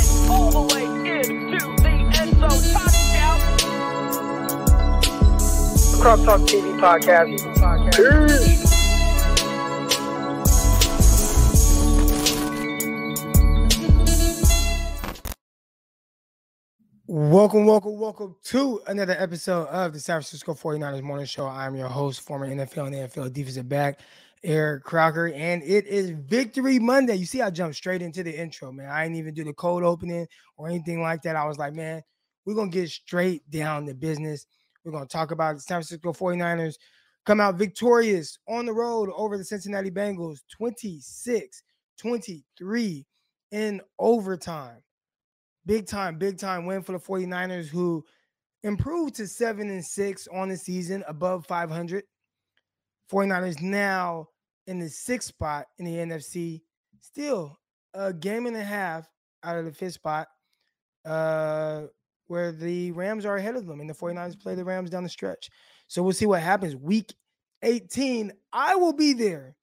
way, all the way into the end zone. Touchdown. Crosstalk TV podcast. Peace. Welcome, welcome, welcome to another episode of the San Francisco 49ers Morning Show. I'm your host, former NFL and NFL defensive back, Eric Crocker, and it is Victory Monday. You see, I jumped straight into the intro, man. I didn't even do the cold opening or anything like that. I was like, man, we're going to get straight down to business. We're going to talk about the San Francisco 49ers come out victorious on the road over the Cincinnati Bengals 26 23 in overtime. Big time, big time win for the 49ers who improved to 7 and 6 on the season, above 500. 49ers now in the sixth spot in the NFC, still a game and a half out of the fifth spot, uh, where the Rams are ahead of them, and the 49ers play the Rams down the stretch. So we'll see what happens. Week 18, I will be there.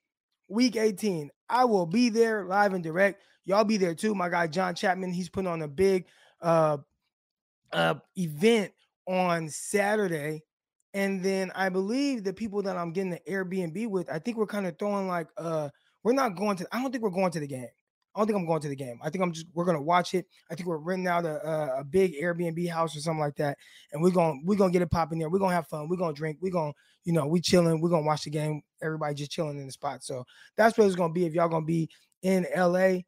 Week 18, I will be there live and direct. Y'all be there too. My guy John Chapman, he's putting on a big uh, uh, event on Saturday and then I believe the people that I'm getting the Airbnb with, I think we're kind of throwing like uh we're not going to I don't think we're going to the game. I don't think I'm going to the game. I think I'm just we're gonna watch it. I think we're renting out a, a big Airbnb house or something like that, and we're gonna we're gonna get it popping there. We're gonna have fun. We're gonna drink. We're gonna you know we chilling. We're gonna watch the game. Everybody just chilling in the spot. So that's what it's gonna be. If y'all gonna be in LA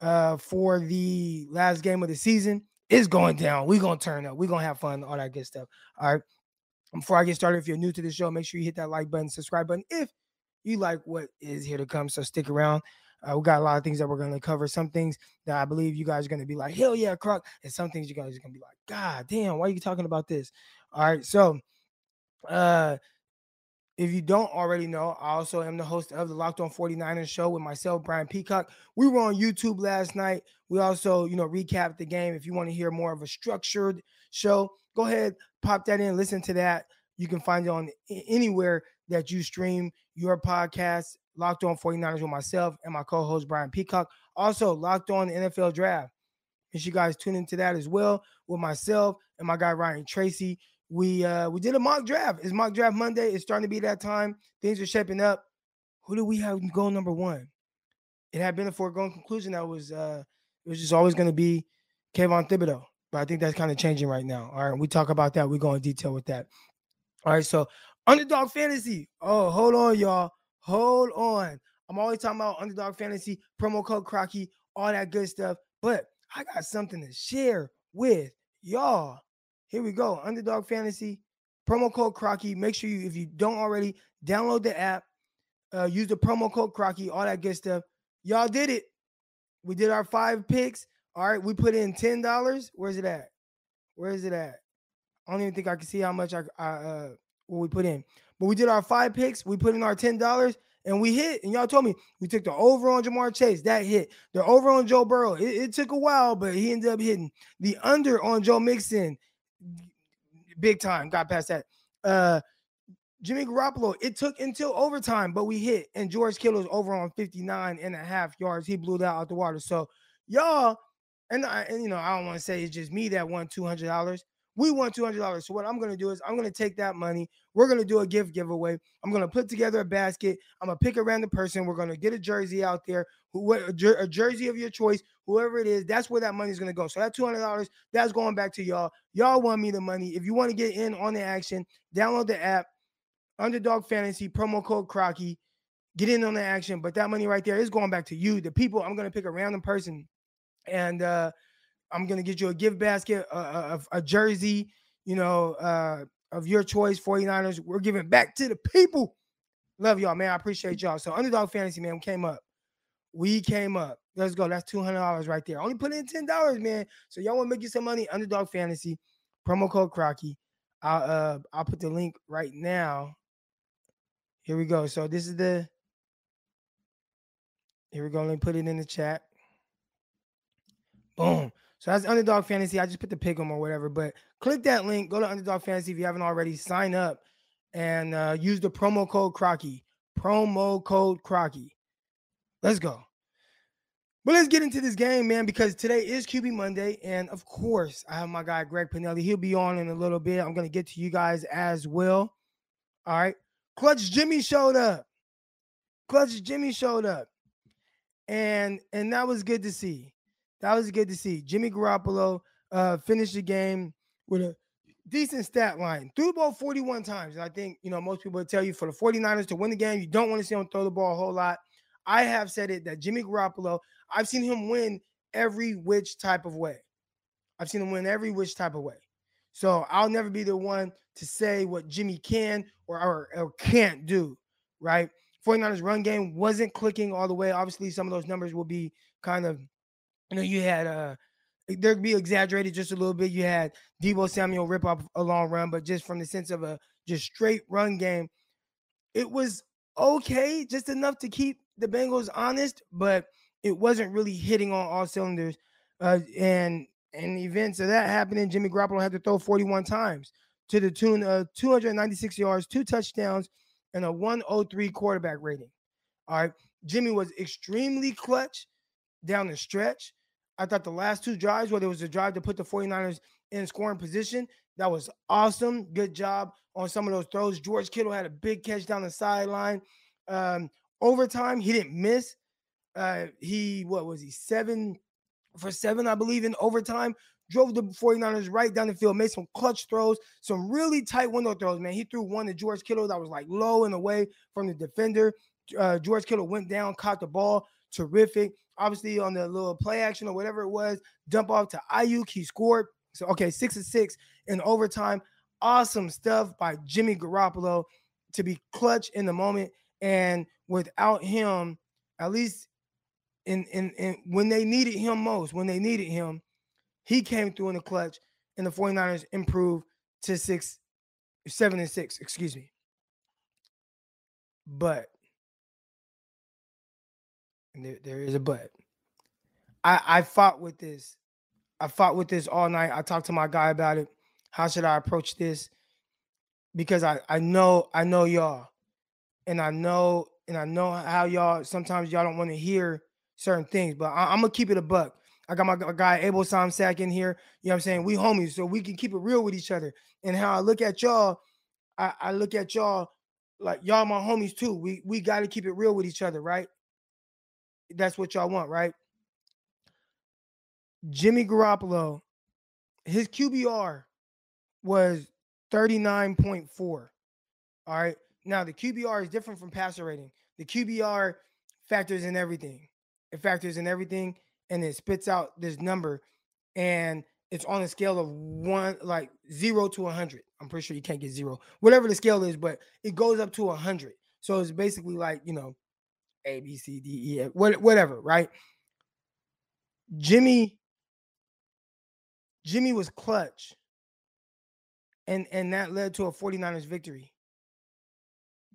uh for the last game of the season, it's going down. We're gonna turn up. We're gonna have fun. All that good stuff. All right. Before I get started, if you're new to the show, make sure you hit that like button, subscribe button if you like what is here to come. So stick around. Uh, we got a lot of things that we're going to cover. Some things that I believe you guys are going to be like, hell yeah, Croc. And some things you guys are going to be like, God damn, why are you talking about this? All right. So, uh, if you don't already know, I also am the host of the Locked On 49ers show with myself, Brian Peacock. We were on YouTube last night. We also, you know, recap the game. If you want to hear more of a structured show, go ahead, pop that in, listen to that. You can find it on anywhere that you stream your podcast. Locked on 49ers with myself and my co-host Brian Peacock. Also, locked on the NFL draft. Make sure you guys tune into that as well with myself and my guy Ryan Tracy. We uh we did a mock draft. It's mock draft Monday. It's starting to be that time. Things are shaping up. Who do we have goal number one? It had been a foregone conclusion that was uh it was just always going to be Kayvon Thibodeaux. But I think that's kind of changing right now. All right. We talk about that. We go in detail with that. All right. So underdog fantasy. Oh, hold on, y'all. Hold on. I'm always talking about underdog fantasy, promo code Crocky, all that good stuff. But I got something to share with y'all. Here we go. Underdog fantasy, promo code Crocky. Make sure you, if you don't already, download the app. Uh, use the promo code Crocky, all that good stuff. Y'all did it. We did our five picks. All right, we put in ten dollars. Where's it at? Where is it at? I don't even think I can see how much I, I uh what we put in. But we did our five picks. We put in our ten dollars and we hit. And y'all told me we took the over on Ja'Marr Chase. That hit. The over on Joe Burrow. It, it took a while, but he ended up hitting. The under on Joe Mixon, big time. Got past that. Uh Jimmy Garoppolo, it took until overtime, but we hit. And George Kittle's over on 59 and a half yards. He blew that out the water. So y'all and, I, and you know, I don't want to say it's just me that won two hundred dollars. We won two hundred dollars. So what I'm gonna do is I'm gonna take that money. We're gonna do a gift giveaway. I'm gonna put together a basket. I'm gonna pick a random person. We're gonna get a jersey out there. Who a, jer- a jersey of your choice, whoever it is. That's where that money's gonna go. So that two hundred dollars, that's going back to y'all. Y'all want me the money. If you want to get in on the action, download the app. Underdog Fantasy promo code Crocky. Get in on the action, but that money right there is going back to you, the people. I'm gonna pick a random person and uh, I'm gonna get you a gift basket, a, a, a jersey, you know, uh, of your choice, 49ers. We're giving back to the people. Love y'all, man. I appreciate y'all. So underdog fantasy, man, we came up. We came up. Let's go. That's two hundred dollars right there. Only put in ten dollars, man. So y'all want to make you some money? Underdog fantasy, promo code Crocky. I'll uh I'll put the link right now. Here we go. So this is the. Here we go. Let me put it in the chat. Boom. So that's Underdog Fantasy. I just put the pick them or whatever. But click that link. Go to Underdog Fantasy if you haven't already. Sign up and uh, use the promo code Crocky. Promo code Crocky. Let's go. But let's get into this game, man, because today is QB Monday. And of course, I have my guy Greg Pinelli. He'll be on in a little bit. I'm going to get to you guys as well. All right. Clutch Jimmy showed up. Clutch Jimmy showed up. And and that was good to see. That was good to see. Jimmy Garoppolo uh finished the game with a decent stat line. Threw the ball 41 times. And I think, you know, most people would tell you for the 49ers to win the game, you don't want to see him throw the ball a whole lot. I have said it that Jimmy Garoppolo, I've seen him win every which type of way. I've seen him win every which type of way. So I'll never be the one to say what Jimmy can or, or, or can't do, right? 49ers run game wasn't clicking all the way. Obviously, some of those numbers will be kind of, you know, you had uh there'd be exaggerated just a little bit. You had Deebo Samuel rip up a long run, but just from the sense of a just straight run game, it was okay, just enough to keep the Bengals honest, but it wasn't really hitting on all cylinders. Uh, and and events of that happening, Jimmy Garoppolo had to throw 41 times to the tune of 296 yards, two touchdowns, and a 103 quarterback rating. All right. Jimmy was extremely clutch down the stretch. I thought the last two drives, where there was a drive to put the 49ers in scoring position, that was awesome. Good job on some of those throws. George Kittle had a big catch down the sideline. Um, overtime, he didn't miss. Uh, he, what was he, seven for seven, I believe, in overtime. Drove the 49ers right down the field, made some clutch throws, some really tight window throws, man. He threw one to George Kittle that was like low and away from the defender. Uh, George Kittle went down, caught the ball. Terrific. Obviously, on the little play action or whatever it was, dump off to Aiyuk. He scored. So, okay, six and six in overtime. Awesome stuff by Jimmy Garoppolo to be clutch in the moment. And without him, at least in, in, in when they needed him most, when they needed him, he came through in the clutch, and the 49ers improved to six, seven and six, excuse me. But there, there is a but. I, I fought with this. I fought with this all night. I talked to my guy about it. How should I approach this? Because I, I know I know y'all, and I know and I know how y'all sometimes y'all don't want to hear certain things, but I, am gonna keep it a buck. I got my, guy Abel Samsack in here. You know what I'm saying? We homies, so we can keep it real with each other. And how I look at y'all, I, I look at y'all like y'all my homies too. We we got to keep it real with each other, right? That's what y'all want, right? Jimmy Garoppolo, his QBR was 39.4. All right. Now the QBR is different from passer rating. The QBR factors in everything. It factors in everything and it spits out this number and it's on a scale of one like zero to 100 i'm pretty sure you can't get zero whatever the scale is but it goes up to 100 so it's basically like you know a b c d e f whatever right jimmy jimmy was clutch and and that led to a 49ers victory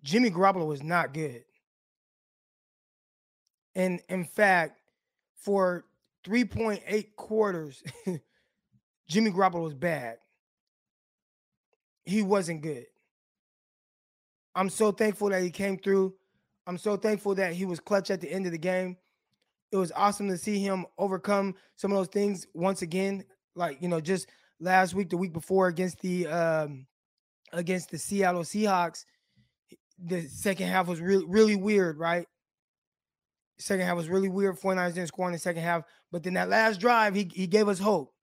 jimmy garoppolo was not good and in fact for 3.8 quarters, Jimmy Garoppolo was bad. He wasn't good. I'm so thankful that he came through. I'm so thankful that he was clutch at the end of the game. It was awesome to see him overcome some of those things once again. Like, you know, just last week, the week before against the um against the Seattle Seahawks, the second half was really really weird, right? Second half was really weird. 49ers didn't score in the second half. But then that last drive, he, he gave us hope.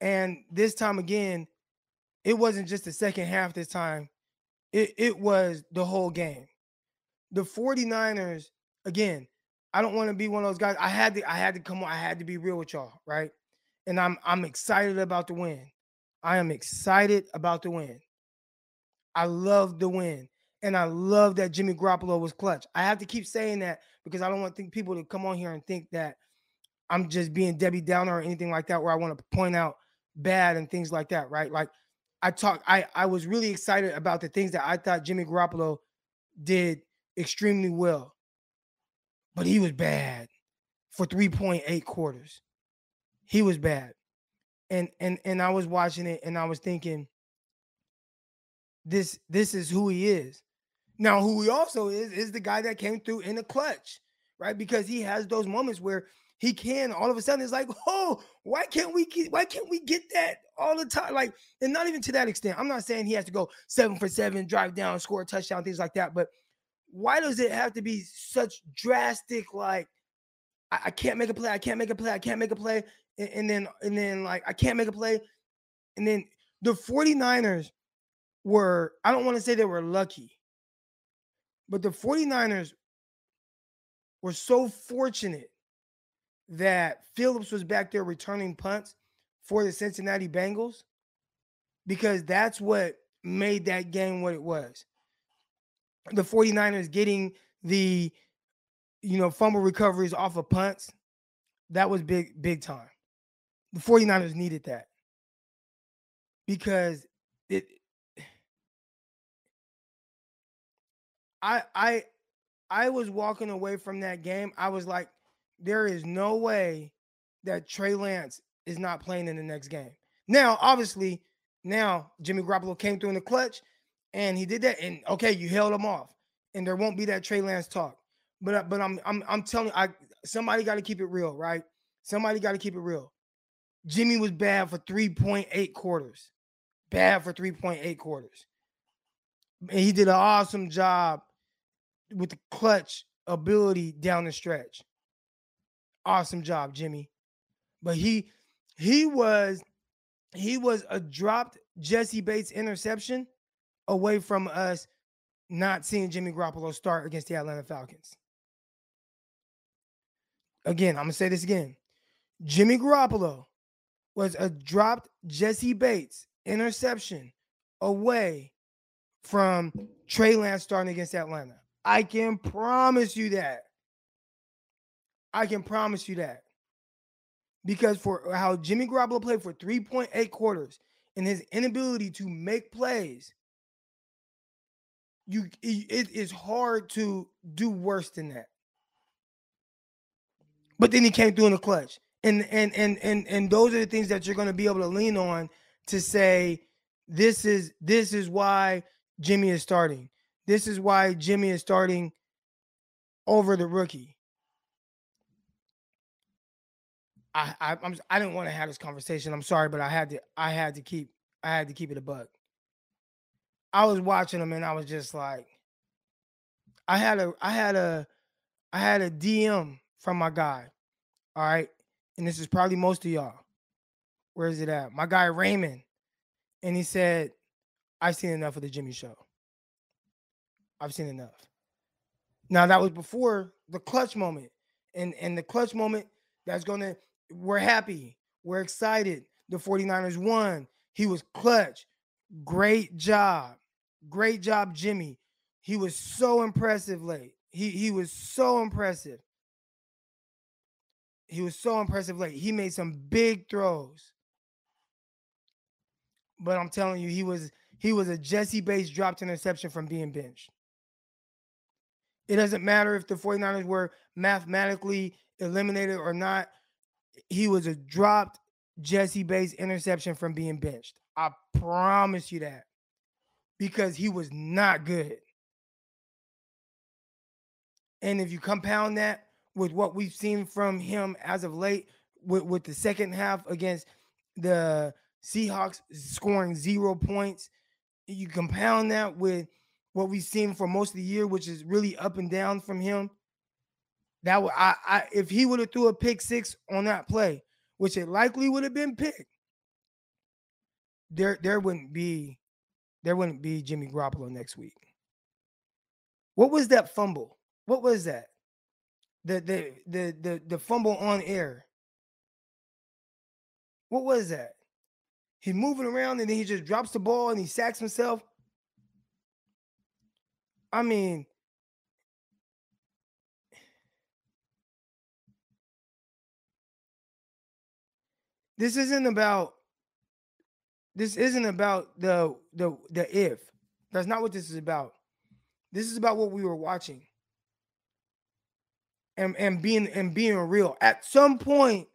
And this time again, it wasn't just the second half this time. It, it was the whole game. The 49ers, again, I don't want to be one of those guys. I had to, I had to come on, I had to be real with y'all, right? And I'm I'm excited about the win. I am excited about the win. I love the win. And I love that Jimmy Garoppolo was clutch. I have to keep saying that because I don't want think people to come on here and think that I'm just being Debbie Downer or anything like that, where I want to point out bad and things like that, right? Like I talk, I I was really excited about the things that I thought Jimmy Garoppolo did extremely well, but he was bad for 3.8 quarters. He was bad, and and and I was watching it and I was thinking, this this is who he is. Now, who he also is, is the guy that came through in the clutch, right? Because he has those moments where he can all of a sudden it's like, oh, why can't we get why can't we get that all the time? Like, and not even to that extent. I'm not saying he has to go seven for seven, drive down, score a touchdown, things like that. But why does it have to be such drastic, like I, I can't make a play, I can't make a play, I can't make a play, and, and then and then like I can't make a play, and then the 49ers were, I don't want to say they were lucky, but the 49ers were so fortunate that Phillips was back there returning punts for the Cincinnati Bengals because that's what made that game what it was. The 49ers getting the you know fumble recoveries off of punts that was big big time. The 49ers needed that because it I I I was walking away from that game. I was like, there is no way that Trey Lance is not playing in the next game. Now, obviously, now Jimmy Garoppolo came through in the clutch and he did that. And okay, you held him off, and there won't be that Trey Lance talk. But uh, but I'm I'm I'm telling you, I somebody got to keep it real, right? Somebody got to keep it real. Jimmy was bad for 3.8 quarters. Bad for 3.8 quarters. And he did an awesome job with the clutch ability down the stretch. Awesome job, Jimmy. But he he was he was a dropped Jessie Bates interception away from us not seeing Jimmy Garoppolo start against the Atlanta Falcons. Again, I'm gonna say this again. Jimmy Garoppolo was a dropped Jessie Bates interception away from Trey Lance starting against Atlanta. I can promise you that. I can promise you that. Because for how Jimmy Garoppolo played for 3.8 quarters and his inability to make plays, you it is hard to do worse than that. But then he came through in the clutch. And and and and and those are the things that you're going to be able to lean on to say this is this is why Jimmy is starting. This is why Jimmy is starting over the rookie. I I I'm, I didn't want to have this conversation. I'm sorry, but I had to I had to keep I had to keep it a buck. I was watching him and I was just like, I had a I had a I had a DM from my guy. All right. And this is probably most of y'all. Where is it at? My guy Raymond. And he said, I've seen enough of the Jimmy show. I've seen enough. Now that was before the clutch moment. And and the clutch moment that's gonna we're happy. We're excited. The 49ers won. He was clutch. Great job. Great job, Jimmy. He was so impressive late. He he was so impressive. He was so impressive late. He made some big throws. But I'm telling you, he was he was a Jessie Bates dropped interception from being benched. It doesn't matter if the 49ers were mathematically eliminated or not. He was a dropped Jessie Bates interception from being benched. I promise you that. Because he was not good. And if you compound that with what we've seen from him as of late, with, with the second half against the Seahawks scoring zero points, you compound that with what we've seen for most of the year, which is really up and down from him. That would I, I if he would have threw a pick six on that play, which it likely would have been picked, there there wouldn't be there wouldn't be Jimmy Garoppolo next week. What was that fumble? What was that? The the the the the fumble on air. What was that? He's moving around and then he just drops the ball and he sacks himself. I mean, this isn't about this isn't about the the the if. That's not what this is about. This is about what we were watching. And and being and being real. At some point,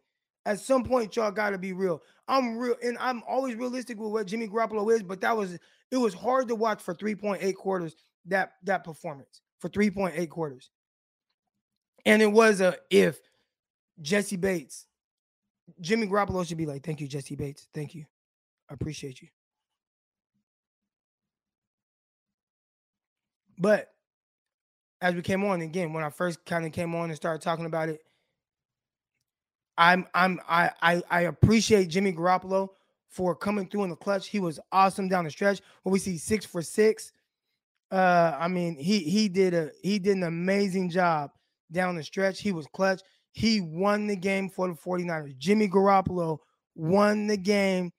at some point, y'all gotta be real. I'm real, and I'm always realistic with what Jimmy Garoppolo is, but that was it was hard to watch for 3.8 quarters that that performance for 3.8 quarters. And it was a if Jessie Bates, Jimmy Garoppolo should be like, thank you, Jessie Bates. Thank you. I appreciate you. But as we came on again, when I first kind of came on and started talking about it, I'm I'm I I, I appreciate Jimmy Garoppolo for coming through in the clutch. He was awesome down the stretch. When we see six for six, uh, I mean he he did a he did an amazing job down the stretch. He was clutch. He won the game for the 49ers. Jimmy Garoppolo won the game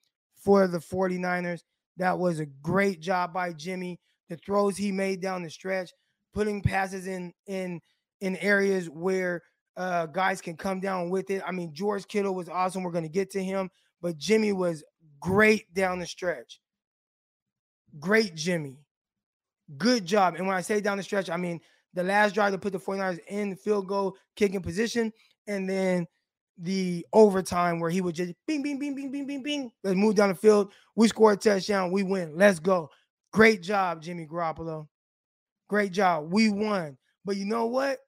for the 49ers. That was a great job by Jimmy. The throws he made down the stretch, putting passes in in in areas where uh, guys can come down with it. I mean, George Kittle was awesome. We're going to get to him, but Jimmy was great down the stretch. Great Jimmy. Good job. And when I say down the stretch, I mean the last drive to put the 49ers in field goal kicking position, and then the overtime where he would just bing, bing, bing, bing, bing, bing, bing. Let's move down the field. We score a touchdown. We win. Let's go. Great job, Jimmy Garoppolo. Great job. We won. But you know what?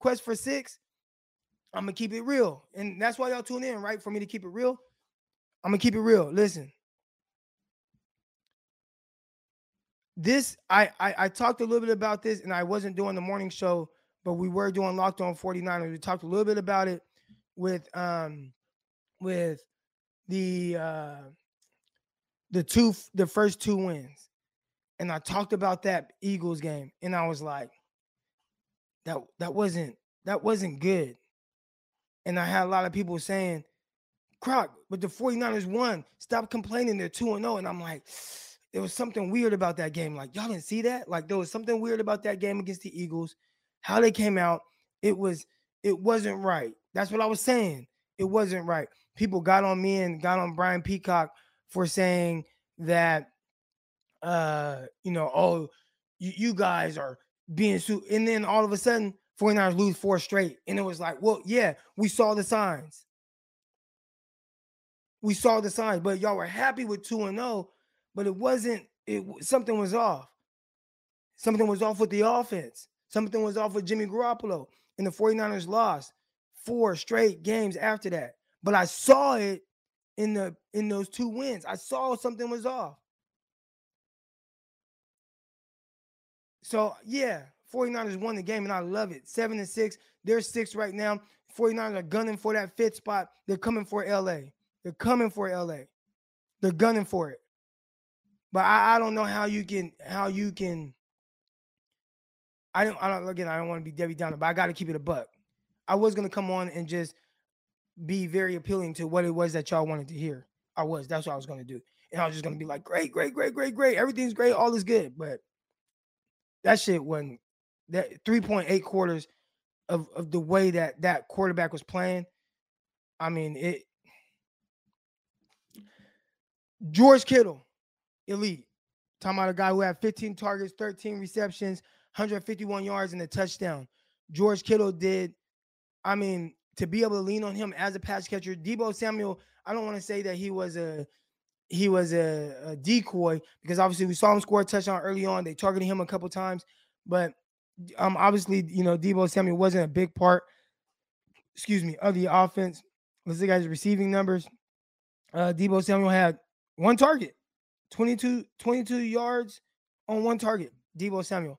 Quest for six, I'm gonna keep it real. And that's why y'all tune in, right? For me to keep it real. I'm gonna keep it real. Listen. This I, I I talked a little bit about this, and I wasn't doing the morning show, but we were doing Locked On 49ers. We talked a little bit about it with um with the uh the two the first two wins. And I talked about that Eagles game, and I was like, that that wasn't that wasn't good. And I had a lot of people saying, Croc, but the 49ers won. Stop complaining. They're 2 0. And I'm like, there was something weird about that game. Like, y'all didn't see that? Like, there was something weird about that game against the Eagles. How they came out, it was, it wasn't right. That's what I was saying. It wasn't right. People got on me and got on Brian Peacock for saying that uh, you know, oh, you, you guys are being sued. And then all of a sudden, 49ers lose four straight. And it was like, well, yeah, we saw the signs. We saw the signs, but y'all were happy with 2 and 0, but it wasn't it something was off. Something was off with the offense. Something was off with Jimmy Garoppolo. And the 49ers lost four straight games after that. But I saw it in the in those two wins. I saw something was off. So yeah, 49ers won the game, and I love it. Seven and six. They're six right now. 49ers are gunning for that fifth spot. They're coming for LA. They're coming for LA. They're gunning for it. But I, I don't know how you can how you can. I don't I don't again I don't want to be Debbie Downer, but I got to keep it a buck. I was gonna come on and just be very appealing to what it was that y'all wanted to hear. I was. That's what I was gonna do. And I was just gonna be like, great, great, great, great, great. Everything's great. All is good. But that shit wasn't that 3.8 quarters of, of the way that that quarterback was playing. I mean, it George Kittle, elite. Talking about a guy who had 15 targets, 13 receptions, 151 yards, and a touchdown. George Kittle did, I mean, to be able to lean on him as a pass catcher. Deebo Samuel, I don't want to say that he was a he was a, a, decoy because obviously we saw him score a touchdown early on. They targeted him a couple times, but um, obviously, you know, Deebo Samuel wasn't a big part, excuse me, of the offense. Let's look at his receiving numbers. Uh, Deebo Samuel had one target, 22, 22 yards on one target, Deebo Samuel.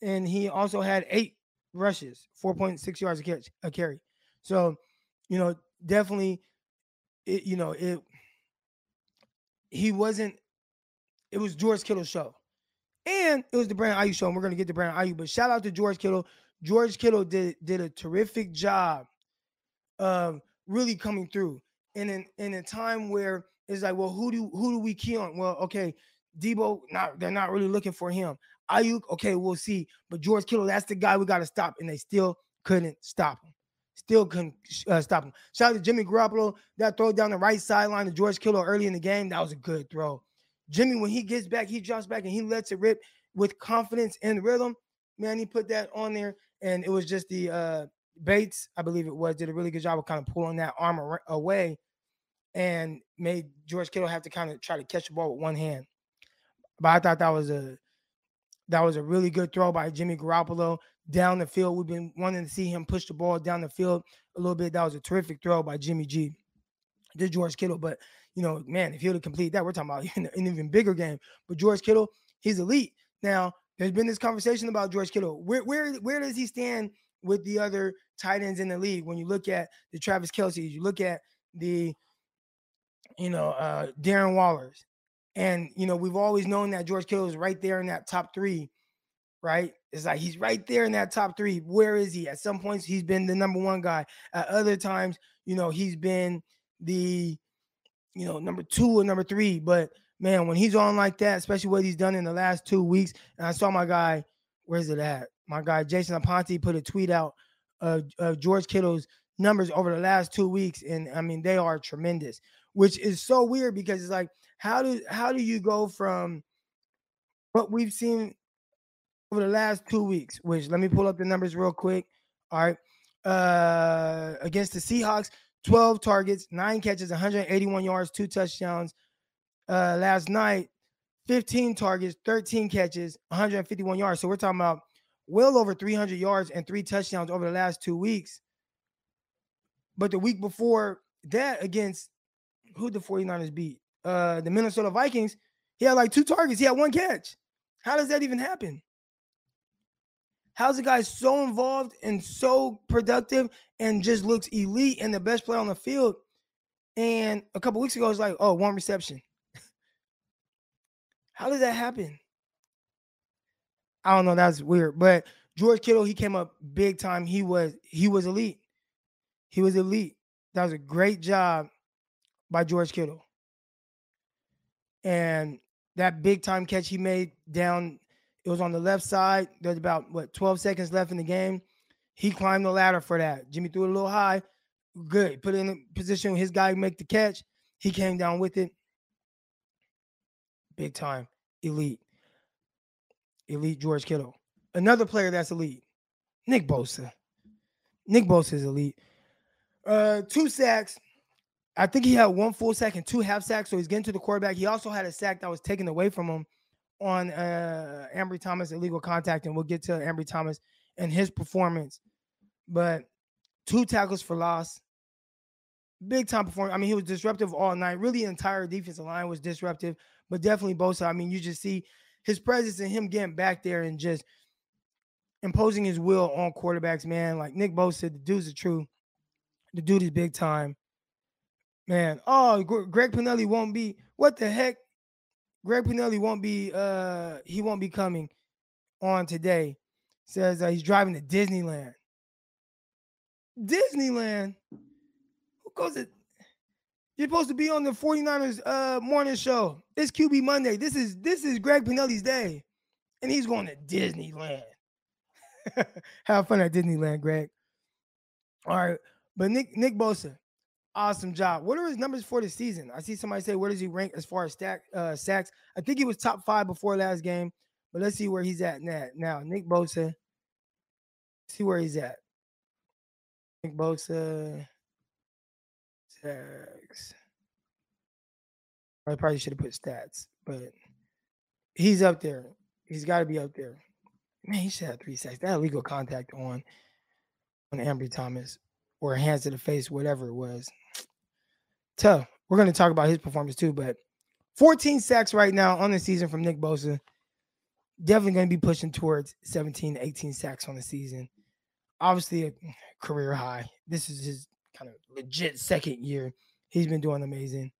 And he also had eight rushes, 4.6 yards a, catch, a carry. So, you know, definitely, it, you know, it, he wasn't, it was George Kittle's show. And it was the Brandon Aiyuk show, and we're gonna get to Brandon Aiyuk. But shout out to George Kittle. George Kittle did did a terrific job of really coming through. In in a time where it's like, well, who do who do we key on? Well, okay, Deebo, not they're not really looking for him. Aiyuk, okay, we'll see. But George Kittle, that's the guy we got to stop, and they still couldn't stop him. Still couldn't uh, stop him. Shout out to Jimmy Garoppolo. That throw down the right sideline to George Kittle early in the game. That was a good throw. Jimmy, when he gets back, he jumps back and he lets it rip with confidence and rhythm. Man, he put that on there, and it was just the uh Bates, I believe it was, did a really good job of kind of pulling that arm away and made George Kittle have to kind of try to catch the ball with one hand. But I thought that was a That was a really good throw by Jimmy Garoppolo down the field. We've been wanting to see him push the ball down the field a little bit. That was a terrific throw by Jimmy G to George Kittle. But you know, man, if he would have completed that, we're talking about an even bigger game. But George Kittle, he's elite. Now, there's been this conversation about George Kittle. Where where where does he stand with the other tight ends in the league? When you look at the Travis Kelce's, you look at the you know uh Darren Waller's, and you know we've always known that George Kittle is right there in that top three, right? It's like he's right there in that top three. Where is he? At some points, he's been the number one guy. At other times, you know, he's been the you know number two or number three. But man, when he's on like that, especially what he's done in the last two weeks, and I saw my guy, where's it at? My guy Jason Aponte put a tweet out of, of George Kittle's numbers over the last two weeks, and I mean they are tremendous. Which is so weird because it's like, how do how do you go from what we've seen over the last two weeks? Which let me pull up the numbers real quick. All right, uh, against the Seahawks, 12 targets, nine catches, 181 yards, two touchdowns. Uh, last night, 15 targets, 13 catches, 151 yards. So we're talking about well over 300 yards and three touchdowns over the last two weeks. But the week before that, against who the 49ers beat? Uh, the Minnesota Vikings, he had like two targets, he had one catch. How does that even happen? How's the guy so involved and so productive and just looks elite and the best player on the field? And a couple weeks ago, it's like, oh, one reception. How does that happen? I don't know. That's weird. But George Kittle, he came up big time. He was he was elite. He was elite. That was a great job by George Kittle. And that big time catch he made down it was on the left side. There's about what 12 seconds left in the game. He climbed the ladder for that. Jimmy threw it a little high. Good. Put it in a position his guy make the catch. He came down with it. Big time. Elite. Elite George Kittle. Another player that's elite. Nick Bosa. Nick Bosa is elite. Uh, two sacks. I think he had one full sack and two half sacks. So he's getting to the quarterback. He also had a sack that was taken away from him on uh Ambry Thomas illegal contact, and we'll get to Ambry Thomas and his performance. But two tackles for loss, big time performance. I mean, he was disruptive all night. Really, the entire defensive line was disruptive, but definitely Bosa. I mean, you just see his presence and him getting back there and just imposing his will on quarterbacks, man. Like Nick Bosa, the dude's a true. The dude is big time. Man, oh, Greg Pinelli won't be. What the heck? Greg Pinelli won't be uh he won't be coming on today. Says uh, he's driving to Disneyland. Disneyland? Who goes to you're supposed to be on the 49ers uh morning show. It's QB Monday. This is this is Greg Pinelli's day. And he's going to Disneyland. Have fun at Disneyland, Greg. All right. But Nick Nick Bosa, awesome job. What are his numbers for the season? I see somebody say, where does he rank as far as stack uh, sacks? I think he was top five before last game, but let's see where he's at now. Now, Nick Bosa, see where he's at. Nick Bosa, sacks. I probably should have put stats, but he's up there. He's got to be up there. Man, he should have three sacks. That illegal contact on on Ambry Thomas or hands to the face, whatever it was tough. We're going to talk about his performance too, but 14 sacks right now on the season from Nick Bosa. Definitely going to be pushing towards 17, 18 sacks on the season. Obviously, a career high. This is his kind of legit second year. He's been doing amazing.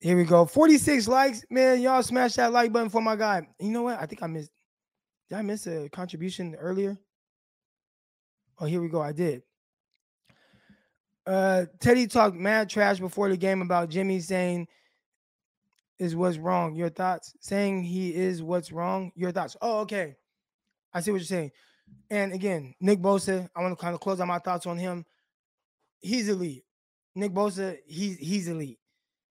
Here we go. 46 likes. Man, y'all smash that like button for my guy. You know what? I think I missed. Did I miss a contribution earlier? Oh, here we go. I did. Uh, Teddy talked mad trash before the game about Jimmy saying is what's wrong. Your thoughts? Saying he is what's wrong. Your thoughts? Oh, okay. I see what you're saying. And again, Nick Bosa, I want to kind of close out my thoughts on him. He's elite. Nick Bosa, he's he's elite.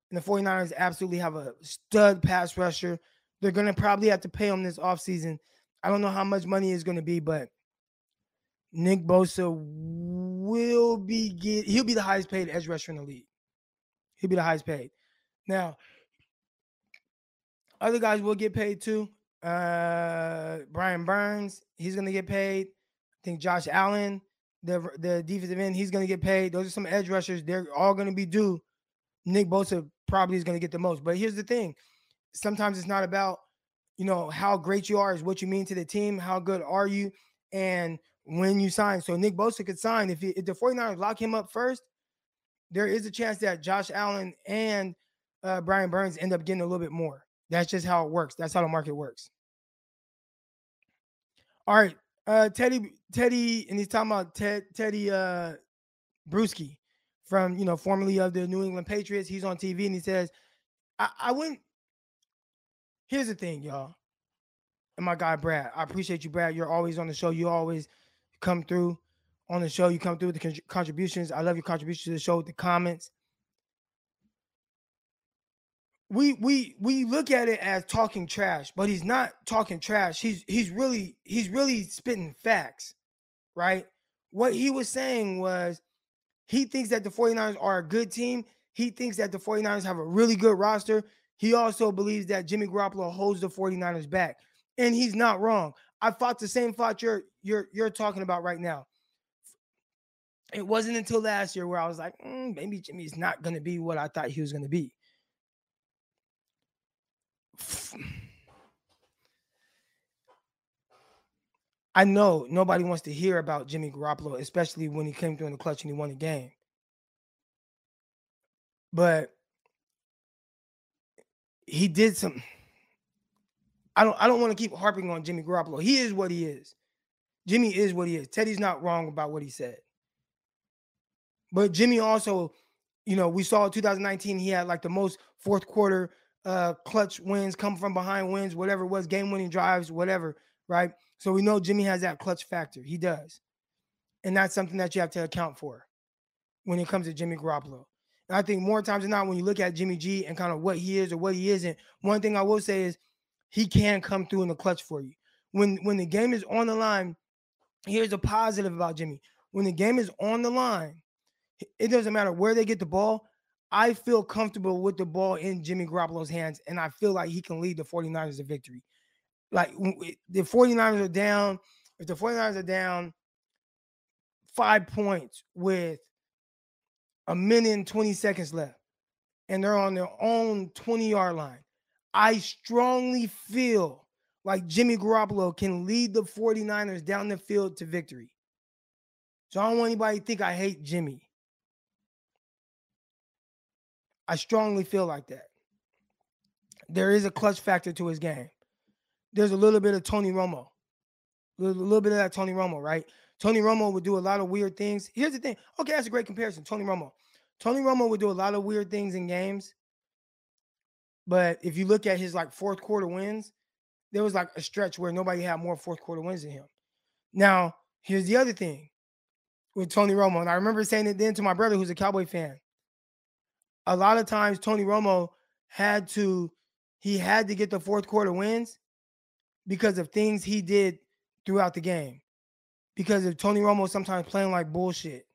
And the 49ers absolutely have a stud pass rusher. They're going to probably have to pay him this offseason. I don't know how much money is going to be, but Nick Bosa will be get he'll be the highest paid edge rusher in the league. He'll be the highest paid. Now, other guys will get paid too. Uh, Brian Burns, he's gonna get paid. I think Josh Allen, the the defensive end, he's gonna get paid. Those are some edge rushers. They're all gonna be due. Nick Bosa probably is gonna get the most. But here's the thing: sometimes it's not about you know how great you are, is what you mean to the team. How good are you? And when you sign, so Nick Bosa could sign if, he, if the 49ers lock him up first, there is a chance that Josh Allen and uh, Brian Burns end up getting a little bit more. That's just how it works. That's how the market works. All right, uh, Teddy, Teddy, and he's talking about Ted, Teddy uh, Bruschi from you know formerly of the New England Patriots. He's on TV and he says, "I, I wouldn't." Here's the thing, y'all, and my guy Brad. I appreciate you, Brad. You're always on the show. You always come through on the show. You come through with the con- contributions. I love your contributions to the show, the comments we we we look at it as talking trash, but he's not talking trash. He's he's really he's really spitting facts, right? What he was saying was he thinks that the 49ers are a good team. He thinks that the 49ers have a really good roster. He also believes that Jimmy Garoppolo holds the 49ers back. And he's not wrong. I fought the same fight you're you're you're talking about right now. It wasn't until last year where I was like, mm, maybe Jimmy's not going to be what I thought he was going to be. I know nobody wants to hear about Jimmy Garoppolo, especially when he came through in the clutch and he won the game. But he did some. I don't. I don't want to keep harping on Jimmy Garoppolo. He is what he is. Jimmy is what he is. Teddy's not wrong about what he said. But Jimmy also, you know, we saw 2019. He had like the most fourth quarter uh, clutch wins, come from behind wins, whatever it was, game winning drives, whatever, right? So we know Jimmy has that clutch factor. He does. And that's something that you have to account for when it comes to Jimmy Garoppolo. And I think more times than not, when you look at Jimmy G and kind of what he is or what he isn't, one thing I will say is he can come through in the clutch for you. When when the game is on the line, here's a positive about Jimmy. When the game is on the line, it doesn't matter where they get the ball. I feel comfortable with the ball in Jimmy Garoppolo's hands, and I feel like he can lead the 49ers to victory. Like the 49ers are down, if the 49ers are down five points with a minute and 20 seconds left, and they're on their own 20 yard line, I strongly feel like Jimmy Garoppolo can lead the 49ers down the field to victory. So I don't want anybody to think I hate Jimmy. I strongly feel like that. There is a clutch factor to his game. There's a little bit of Tony Romo, a little, little bit of that Tony Romo, right? Tony Romo would do a lot of weird things. Here's the thing. Okay, that's a great comparison. Tony Romo. Tony Romo would do a lot of weird things in games. But if you look at his like fourth quarter wins, there was like a stretch where nobody had more fourth quarter wins than him. Now, here's the other thing with Tony Romo. And I remember saying it then to my brother who's a Cowboy fan a lot of times Tony Romo had to he had to get the fourth quarter wins because of things he did throughout the game. Because of Tony Romo sometimes playing like bullshit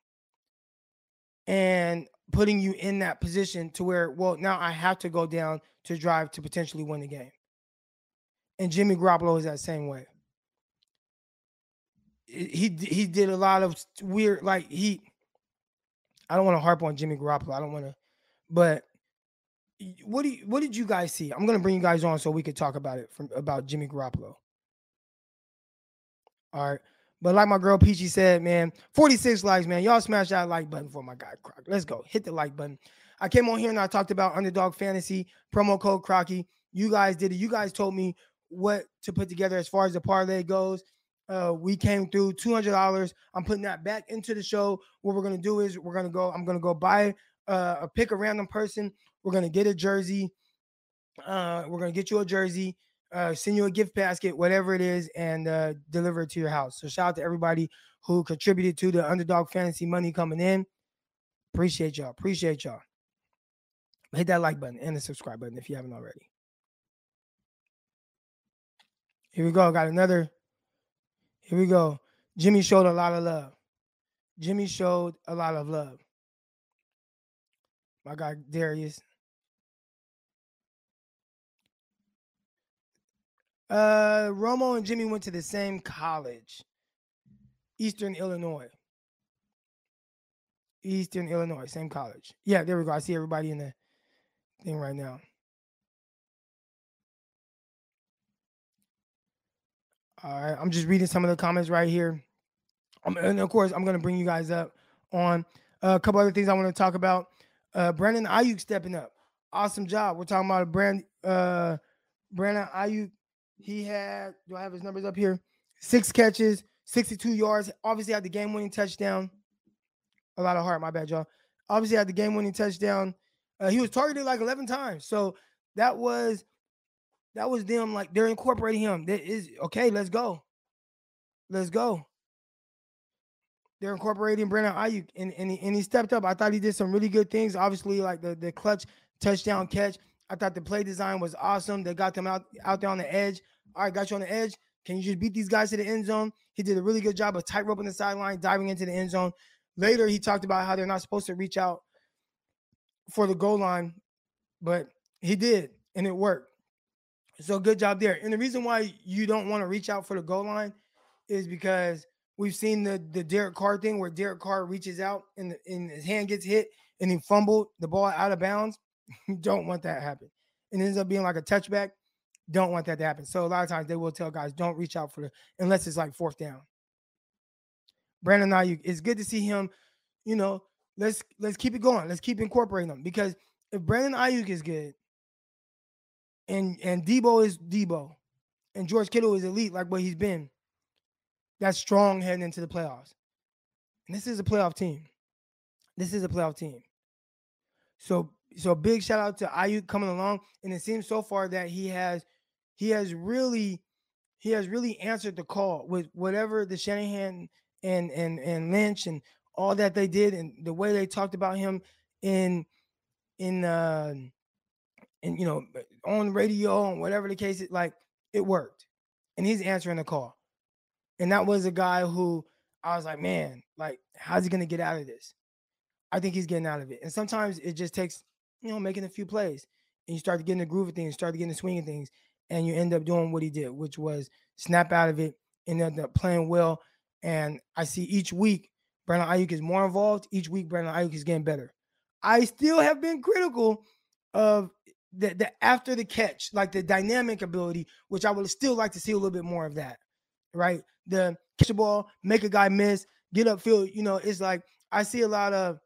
and putting you in that position to where, well, now I have to go down to drive to potentially win the game. And Jimmy Garoppolo is that same way. He he did a lot of weird, like he. I don't want to harp on Jimmy Garoppolo. I don't want to but what do you, what did you guys see? I'm gonna bring you guys on so we could talk about it from about Jimmy Garoppolo. All right. But like my girl Peachy said, man, 46 likes, man. Y'all smash that like button for my guy Croc. Let's go. Hit the like button. I came on here and I talked about underdog fantasy promo code Crocky. You guys did it. You guys told me what to put together as far as the parlay goes. Uh, we came through $200. I'm putting that back into the show. What we're gonna do is we're gonna go. I'm gonna go buy uh, pick a random person. We're gonna get a jersey. Uh, we're gonna get you a jersey, uh, send you a gift basket, whatever it is, and uh, deliver it to your house. So shout out to everybody who contributed to the underdog fantasy money coming in. Appreciate y'all. Appreciate y'all. Hit that like button and the subscribe button if you haven't already. Here we go. Got another. Here we go. Jimmy showed a lot of love. Jimmy showed a lot of love my guy Darius. Uh, Romo and Jimmy went to the same college, Eastern Illinois. Eastern Illinois, same college. Yeah, there we go. I see everybody in the thing right now. All right, I'm just reading some of the comments right here. Um, and of course, I'm going to bring you guys up on a couple other things I want to talk about. Uh, Brandon Aiyuk stepping up. Awesome job. We're talking about Brand, uh, Brandon Aiyuk. He had, do I have his numbers up here? Six catches, 62 yards. Obviously, had the game winning touchdown. A lot of heart, my bad, y'all. Obviously, had the game winning touchdown. Uh, he was targeted like 11 times. So that was that was them like they're incorporating him. That is okay. Let's go. Let's go. They're incorporating Brandon Aiyuk, and and he, and he stepped up. I thought he did some really good things. Obviously, like the the clutch touchdown catch. I thought the play design was awesome. They got them out out there on the edge. All right, got you on the edge. Can you just beat these guys to the end zone? He did a really good job of tight roping the sideline, diving into the end zone. Later, he talked about how they're not supposed to reach out for the goal line, but he did, and it worked. So good job there. And the reason why you don't want to reach out for the goal line is because we've seen the the Derek Carr thing where Derek Carr reaches out and, the, and his hand gets hit and he fumbled the ball out of bounds. don't want that to happen. And it ends up being like a touchback. Don't want that to happen. So a lot of times they will tell guys don't reach out for the unless it's like fourth down. Brandon Aiyuk, it's good to see him. You know, let's let's keep it going. Let's keep incorporating them because if Brandon Aiyuk is good, and and Deebo is Deebo, and George Kittle is elite like what he's been. That's strong heading into the playoffs. And this is a playoff team. This is a playoff team. So so big shout out to Aiyuk coming along, and it seems so far that he has he has really he has really answered the call with whatever the Shanahan and and and Lynch and all that they did and the way they talked about him in in uh and you know on radio and whatever the case is like it worked. And he's answering the call. And that was a guy who i was like man like how's he gonna get out of this? I think he's getting out of it. And sometimes it just takes you know making a few plays. And you start to get in the groove of things start to get in the swing of things and you end up doing what he did which was snap out of it and end up playing well. And i see each week brandon Aiyuk is more involved each week brandon Aiyuk is getting better i still have been critical of the, the after the catch, like the dynamic ability, which I would still like to see a little bit more of that, right? The catch a ball, make a guy miss, get upfield. You know, it's like I see a lot of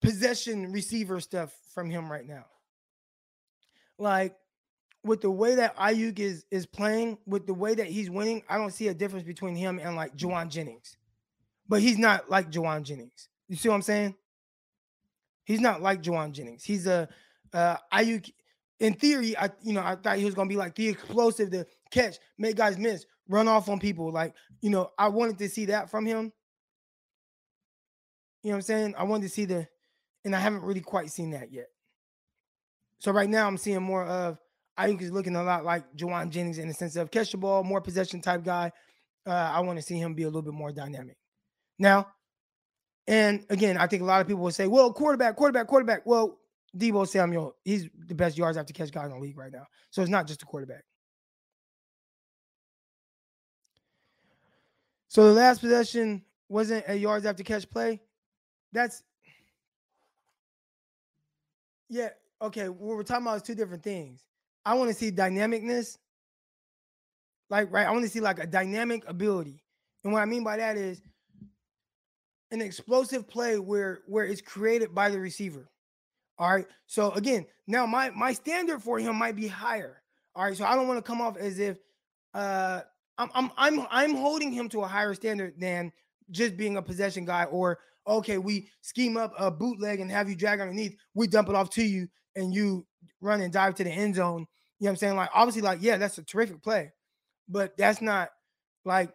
possession receiver stuff from him right now. Like with the way that Aiyuk is is playing, with the way that he's winning, I don't see a difference between him and like Jauan Jennings. But he's not like Jauan Jennings. You see what I'm saying? He's not like Jauan Jennings. He's a uh Aiyuk. In theory, I you know I thought he was gonna be like the explosive, the catch, make guys miss, run off on people. Like you know, I wanted to see that from him. You know what I'm saying? I wanted to see the, and I haven't really quite seen that yet. So right now, I'm seeing more of Aiyuk is looking a lot like Jauan Jennings in the sense of catch the ball, more possession type guy. Uh, I want to see him be a little bit more dynamic. Now, and again, I think a lot of people will say, well, quarterback, quarterback, quarterback. Well, Deebo Samuel, he's the best yards after catch guy in the league right now. So it's not just a quarterback. So the last possession wasn't a yards after catch play. That's yeah, okay. What we're talking about is two different things. I want to see dynamicness. Like, right, I want to see like a dynamic ability. And what I mean by that is an explosive play where where it's created by the receiver. All right. So again, now my my standard for him might be higher. All right. So I don't want to come off as if uh I'm I'm I'm I'm holding him to a higher standard than just being a possession guy or okay, we scheme up a bootleg and have you drag underneath, we dump it off to you and you run and dive to the end zone. You know what I'm saying? Like obviously, like, yeah, that's a terrific play, but that's not like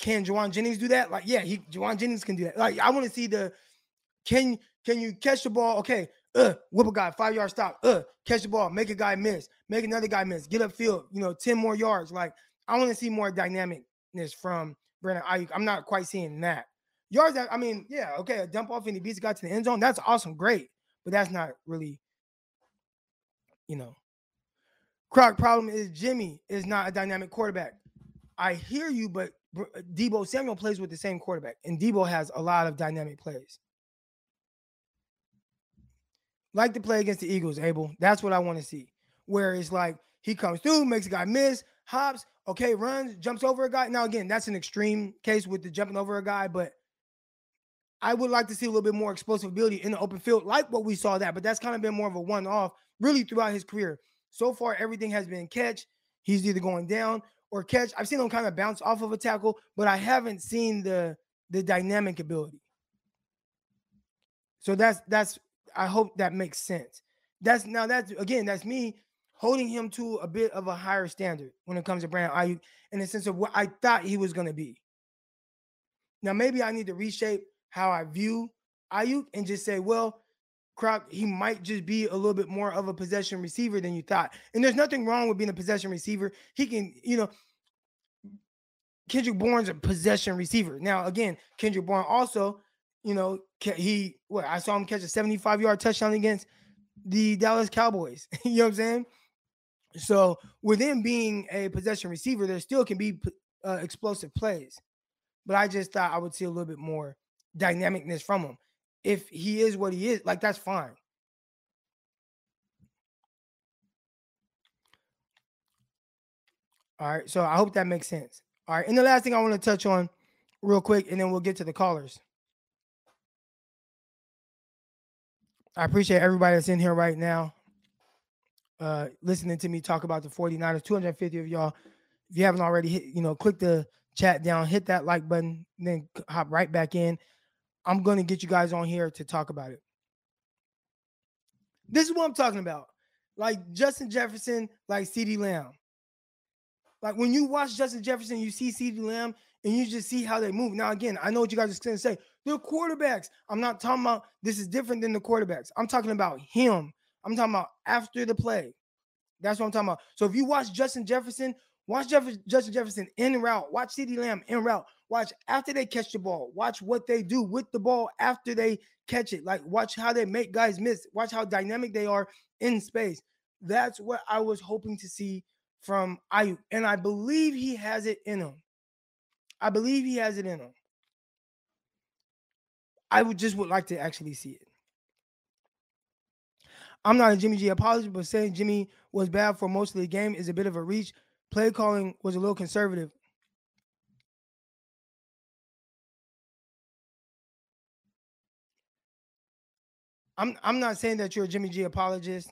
can Jauan Jennings do that? Like, yeah, he Jauan Jennings can do that. Like, I want to see the can can you catch the ball? Okay, uh, whip a guy, five yard stop, uh, catch the ball, make a guy miss, make another guy miss, get upfield, you know, 10 more yards. Like, I want to see more dynamicness from Brandon Aiyuk. I'm not quite seeing that. Yards, I mean, yeah, okay, a dump off and he beats the guy to the end zone. That's awesome, great, but that's not really, you know. Croc problem is Jimmy is not a dynamic quarterback. I hear you, but Uh, Deebo Samuel plays with the same quarterback, and Deebo has a lot of dynamic plays. Like to play against the Eagles, Abel. That's what I want to see. Where it's like he comes through, makes a guy miss, hops, okay, runs, jumps over a guy. Now, again, that's an extreme case with the jumping over a guy, but I would like to see a little bit more explosive ability in the open field, like what we saw that, but that's kind of been more of a one-off really throughout his career. So far, everything has been catch. He's either going down or catch. I've seen him kind of bounce off of a tackle, but I haven't seen the the dynamic ability. So that's that's I hope that makes sense. That's now that's again that's me holding him to a bit of a higher standard when it comes to Brandon Aiyuk in the sense of what I thought he was going to be. Now maybe I need to reshape how I view Aiyuk and just say, well, He might just be a little bit more of a possession receiver than you thought. And there's nothing wrong with being a possession receiver. He can, you know, Kendrick Bourne's a possession receiver. Now, again, Kendrick Bourne also, you know, he what I saw him catch a 75 yard touchdown against the Dallas Cowboys. you know what I'm saying? So, with him being a possession receiver, there still can be uh, explosive plays. But I just thought I would see a little bit more dynamicness from him if he is what he is, like that's fine. All right. So I hope that makes sense. All right. And the last thing I want to touch on real quick, and then we'll get to the callers. I appreciate everybody that's in here right now, uh, listening to me talk about the 49ers. 250 of y'all. If you haven't already hit, you know, click the chat down, hit that like button, then hop right back in. I'm going to get you guys on here to talk about it. This is what I'm talking about. Like Justin Jefferson, like CeeDee Lamb. Like when you watch Justin Jefferson, you see CeeDee Lamb and you just see how they move. Now, again, I know what you guys are going to say. They're quarterbacks. I'm not talking about this is different than the quarterbacks. I'm talking about him. I'm talking about after the play. That's what I'm talking about. So if you watch Justin Jefferson, watch Jeff- Justin Jefferson in route, watch CeeDee Lamb in route, Watch after they catch the ball. Watch what they do with the ball after they catch it. Like watch how they make guys miss. Watch how dynamic they are in space. That's what I was hoping to see from Aiyuk, and I believe he has it in him. I believe he has it in him. I would just would like to actually see it. I'm not a Jimmy G apologist, but saying Jimmy was bad for most of the game is a bit of a reach. Play calling was a little conservative. I'm I'm not saying that you're a Jimmy G apologist.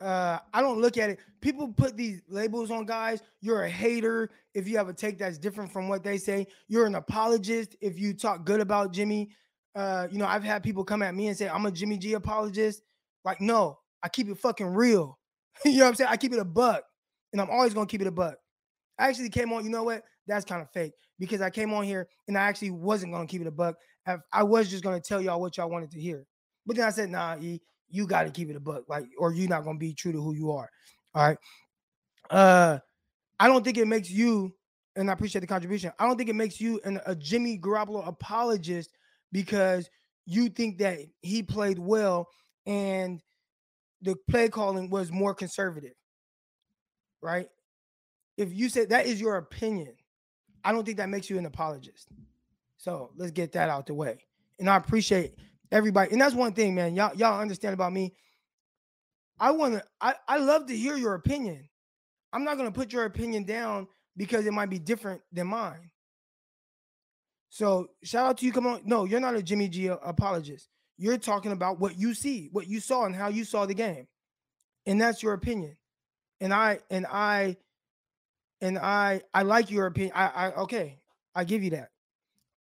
Uh, I don't look at it. People put these labels on guys. You're a hater if you have a take that's different from what they say. You're an apologist if you talk good about Jimmy. Uh, you know, I've had people come at me and say I'm a Jimmy G apologist. Like, no, I keep it fucking real. you know what I'm saying? I keep it a buck, and I'm always gonna keep it a buck. I actually came on. You know what? That's kind of fake because I came on here and I actually wasn't gonna keep it a buck. I was just gonna tell y'all what y'all wanted to hear. But then I said, nah, E, you got to keep it a buck, like, or you're not gonna be true to who you are. All right. Uh, I don't think it makes you, and I appreciate the contribution. I don't think it makes you an, a Jimmy Garoppolo apologist because you think that he played well and the play calling was more conservative, right? If you said that is your opinion, I don't think that makes you an apologist. So let's get that out the way. And I appreciate everybody. And that's one thing, man. Y'all, y'all understand about me. I want to, I, I love to hear your opinion. I'm not going to put your opinion down because it might be different than mine. So shout out to you. Come on. No, you're not a Jimmy G apologist. You're talking about what you see, what you saw, and how you saw the game. And that's your opinion. And I, and I, and I, I like your opinion. I, I, okay, I give you that.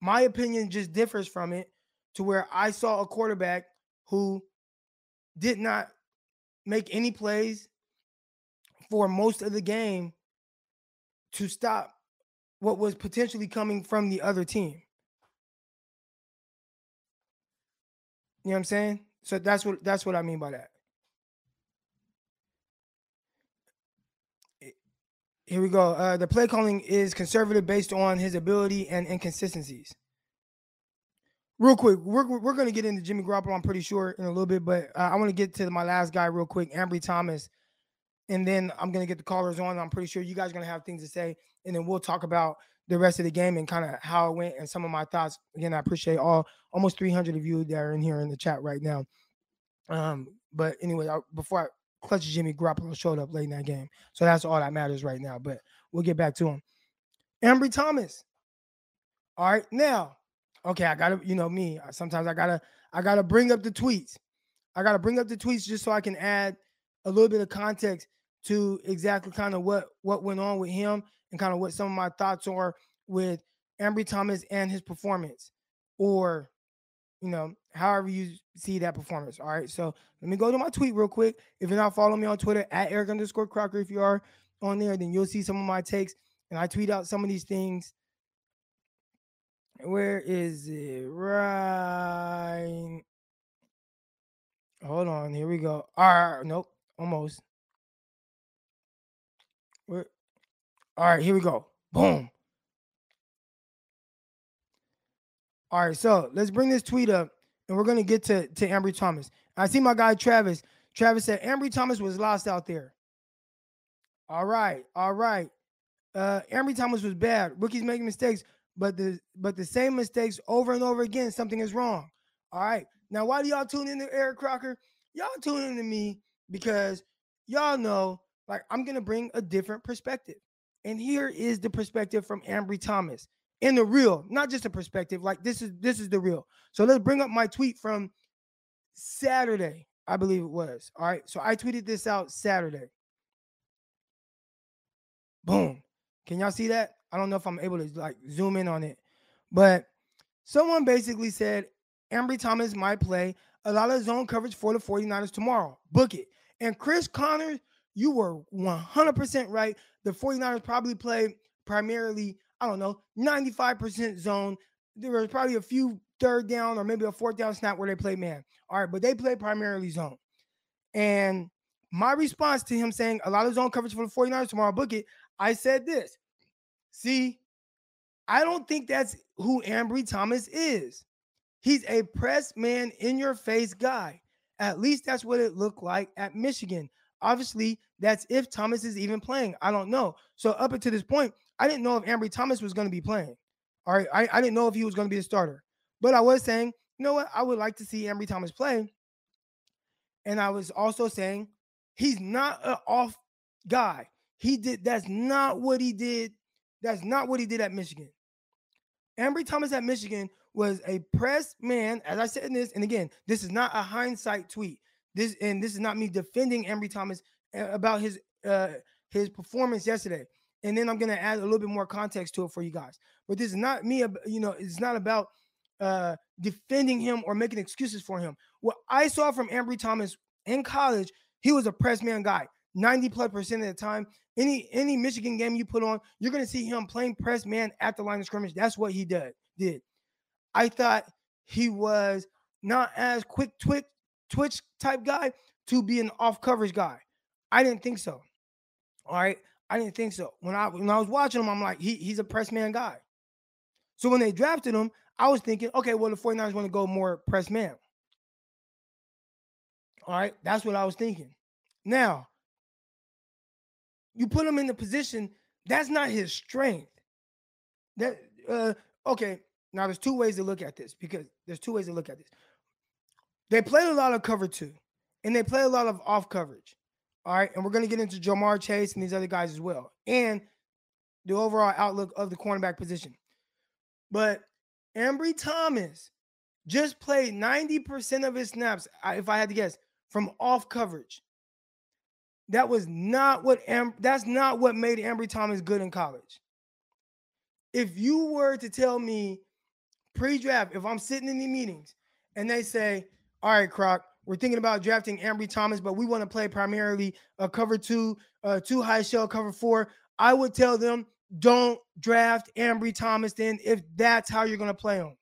My opinion just differs from it to where I saw a quarterback who did not make any plays for most of the game to stop what was potentially coming from the other team. You know what I'm saying? So that's what that's what I mean by that. Here we go. Uh, the play calling is conservative based on his ability and inconsistencies. Real quick, we're, we're going to get into Jimmy Garoppolo, I'm pretty sure, in a little bit, but uh, I want to get to my last guy real quick, Ambry Thomas. and then I'm gonna get the callers on. I'm pretty sure you guys are gonna have things to say, and then we'll talk about the rest of the game and kind of how it went and some of my thoughts. Again, I appreciate all almost 300 of you that are in here in the chat right now. Um, but anyway, I, before I clutch Jimmy Garoppolo showed up late in that game, so that's all that matters right now. But we'll get back to him. Ambry Thomas. All right, now, okay, I gotta, you know me. Sometimes I gotta, I gotta bring up the tweets. I gotta bring up the tweets just so I can add a little bit of context to exactly kind of what what went on with him and kind of what some of my thoughts are with Ambry Thomas and his performance, or you know, however you see that performance. All right. So let me go to my tweet real quick. If you're not following me on Twitter at Eric underscore Crocker, if you are on there, then you'll see some of my takes. And I tweet out some of these things. Where is it? Right. Hold on. Here we go. All right. Nope. Almost. Where? All right. Here we go. Boom. All right, so let's bring this tweet up, and we're gonna get to to Ambry Thomas. I see my guy Travis. Travis said Ambry Thomas was lost out there. All right, all right. Uh, Ambry Thomas was bad. Rookies making mistakes, but the but the same mistakes over and over again. Something is wrong. All right. Now, why do y'all tune in to Eric Crocker? Y'all tune in to me because y'all know, like, I'm gonna bring a different perspective. And here is the perspective from Ambry Thomas in the real, not just a perspective. Like this is this is the real. So let's bring up my tweet from Saturday, I believe it was. All right. So I tweeted this out Saturday. Boom. Can y'all see that? I don't know if I'm able to like zoom in on it, but someone basically said Ambry Thomas might play a lot of zone coverage for the 49ers tomorrow. Book it. And Chris Connors, you were 100% right. The 49ers probably play primarily I don't know, 95% zone. There was probably a few third down or maybe a fourth down snap where they play man. All right, but they play primarily zone. And my response to him saying a lot of zone coverage for the 49ers tomorrow, book it. I said this. See, I don't think that's who Ambry Thomas is. He's a press man in your face guy. At least that's what it looked like at Michigan. Obviously, that's if Thomas is even playing. I don't know. So up until this point, I didn't know if Ambry Thomas was going to be playing. All right. I, I didn't know if he was going to be a starter. But I was saying, you know what? I would like to see Ambry Thomas play. And I was also saying he's not an off guy. He did that's not what he did. That's not what he did at Michigan. Ambry Thomas at Michigan was a press man, as I said in this, and again, this is not a hindsight tweet. This and this is not me defending Ambry Thomas uh, about his uh his performance yesterday and then I'm gonna add a little bit more context to it for you guys. But this is not me, you know, it's not about uh defending him or making excuses for him. What I saw from Ambry Thomas in college, he was a press man guy. 90 plus percent of the time, any any Michigan game you put on, you're gonna see him playing press man at the line of scrimmage. That's what he did. Did I thought he was not as quick twitch twitch type guy to be an off coverage guy. I didn't think so. All right. I didn't think so. When I when I was watching him, I'm like, he, he's a press man guy. So when they drafted him, I was thinking, okay, well, the 49ers want to go more press man. All right, that's what I was thinking. Now, you put him in the position, that's not his strength. That uh okay, now there's two ways to look at this because there's two ways to look at this. They play a lot of cover two, and they play a lot of off coverage. All right. And we're going to get into Ja'Marr Chase and these other guys as well. And the overall outlook of the cornerback position. But Ambry Thomas just played 90% of his snaps, if I had to guess, from off coverage. That was not what Am- that's not what made Ambry Thomas good in college. If you were to tell me pre-draft, if I'm sitting in the meetings and they say, all right, Croc, we're thinking about drafting Ambry Thomas, but we want to play primarily a cover two, uh, two high shell cover four. I would tell them don't draft Ambry Thomas then if that's how you're going to play him,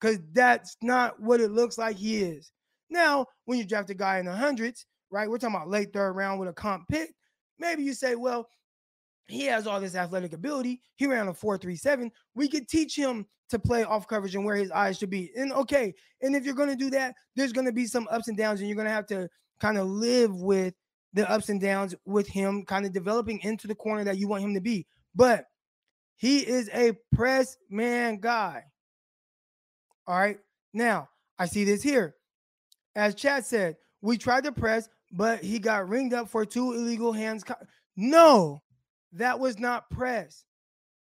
because that's not what it looks like he is. Now, when you draft a guy in the hundreds, right? We're talking about late third round with a comp pick. Maybe you say, well, he has all this athletic ability. He ran a 4.37. We could teach him to play off coverage and where his eyes should be. And okay, and if you're going to do that, there's going to be some ups and downs, and you're going to have to kind of live with the ups and downs with him kind of developing into the corner that you want him to be. But he is a press man guy. All right. Now, I see this here. As Chad said, we tried to press, but he got ringed up for two illegal hands. No, that was not press.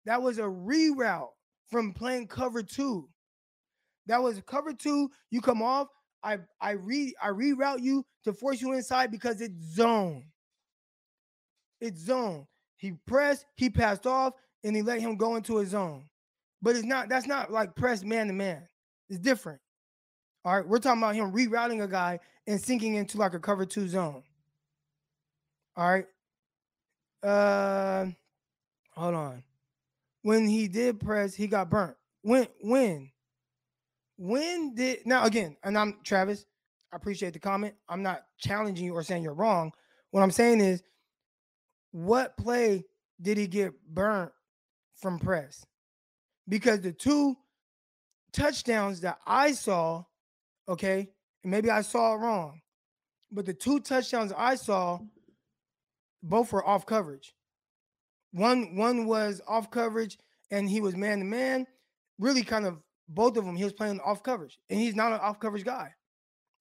That was a reroute from playing cover two. That was cover two. You come off. I I re I reroute you to force you inside because it's zone. It's zone. He pressed, he passed off, and he let him go into his zone. But it's not that's not like press man to man. It's different. All right, we're talking about him rerouting a guy and sinking into like a cover two zone. All right. Uh hold on. When he did press, he got burnt. When when? When did now again, and I'm Travis, I appreciate the comment. I'm not challenging you or saying you're wrong. What I'm saying is what play did he get burnt from press? Because the two touchdowns that I saw, okay, maybe I saw it wrong, but the two touchdowns I saw, both were off coverage. One one was off coverage and he was man to man. Really, kind of both of them, he was playing off coverage, and he's not an off coverage guy.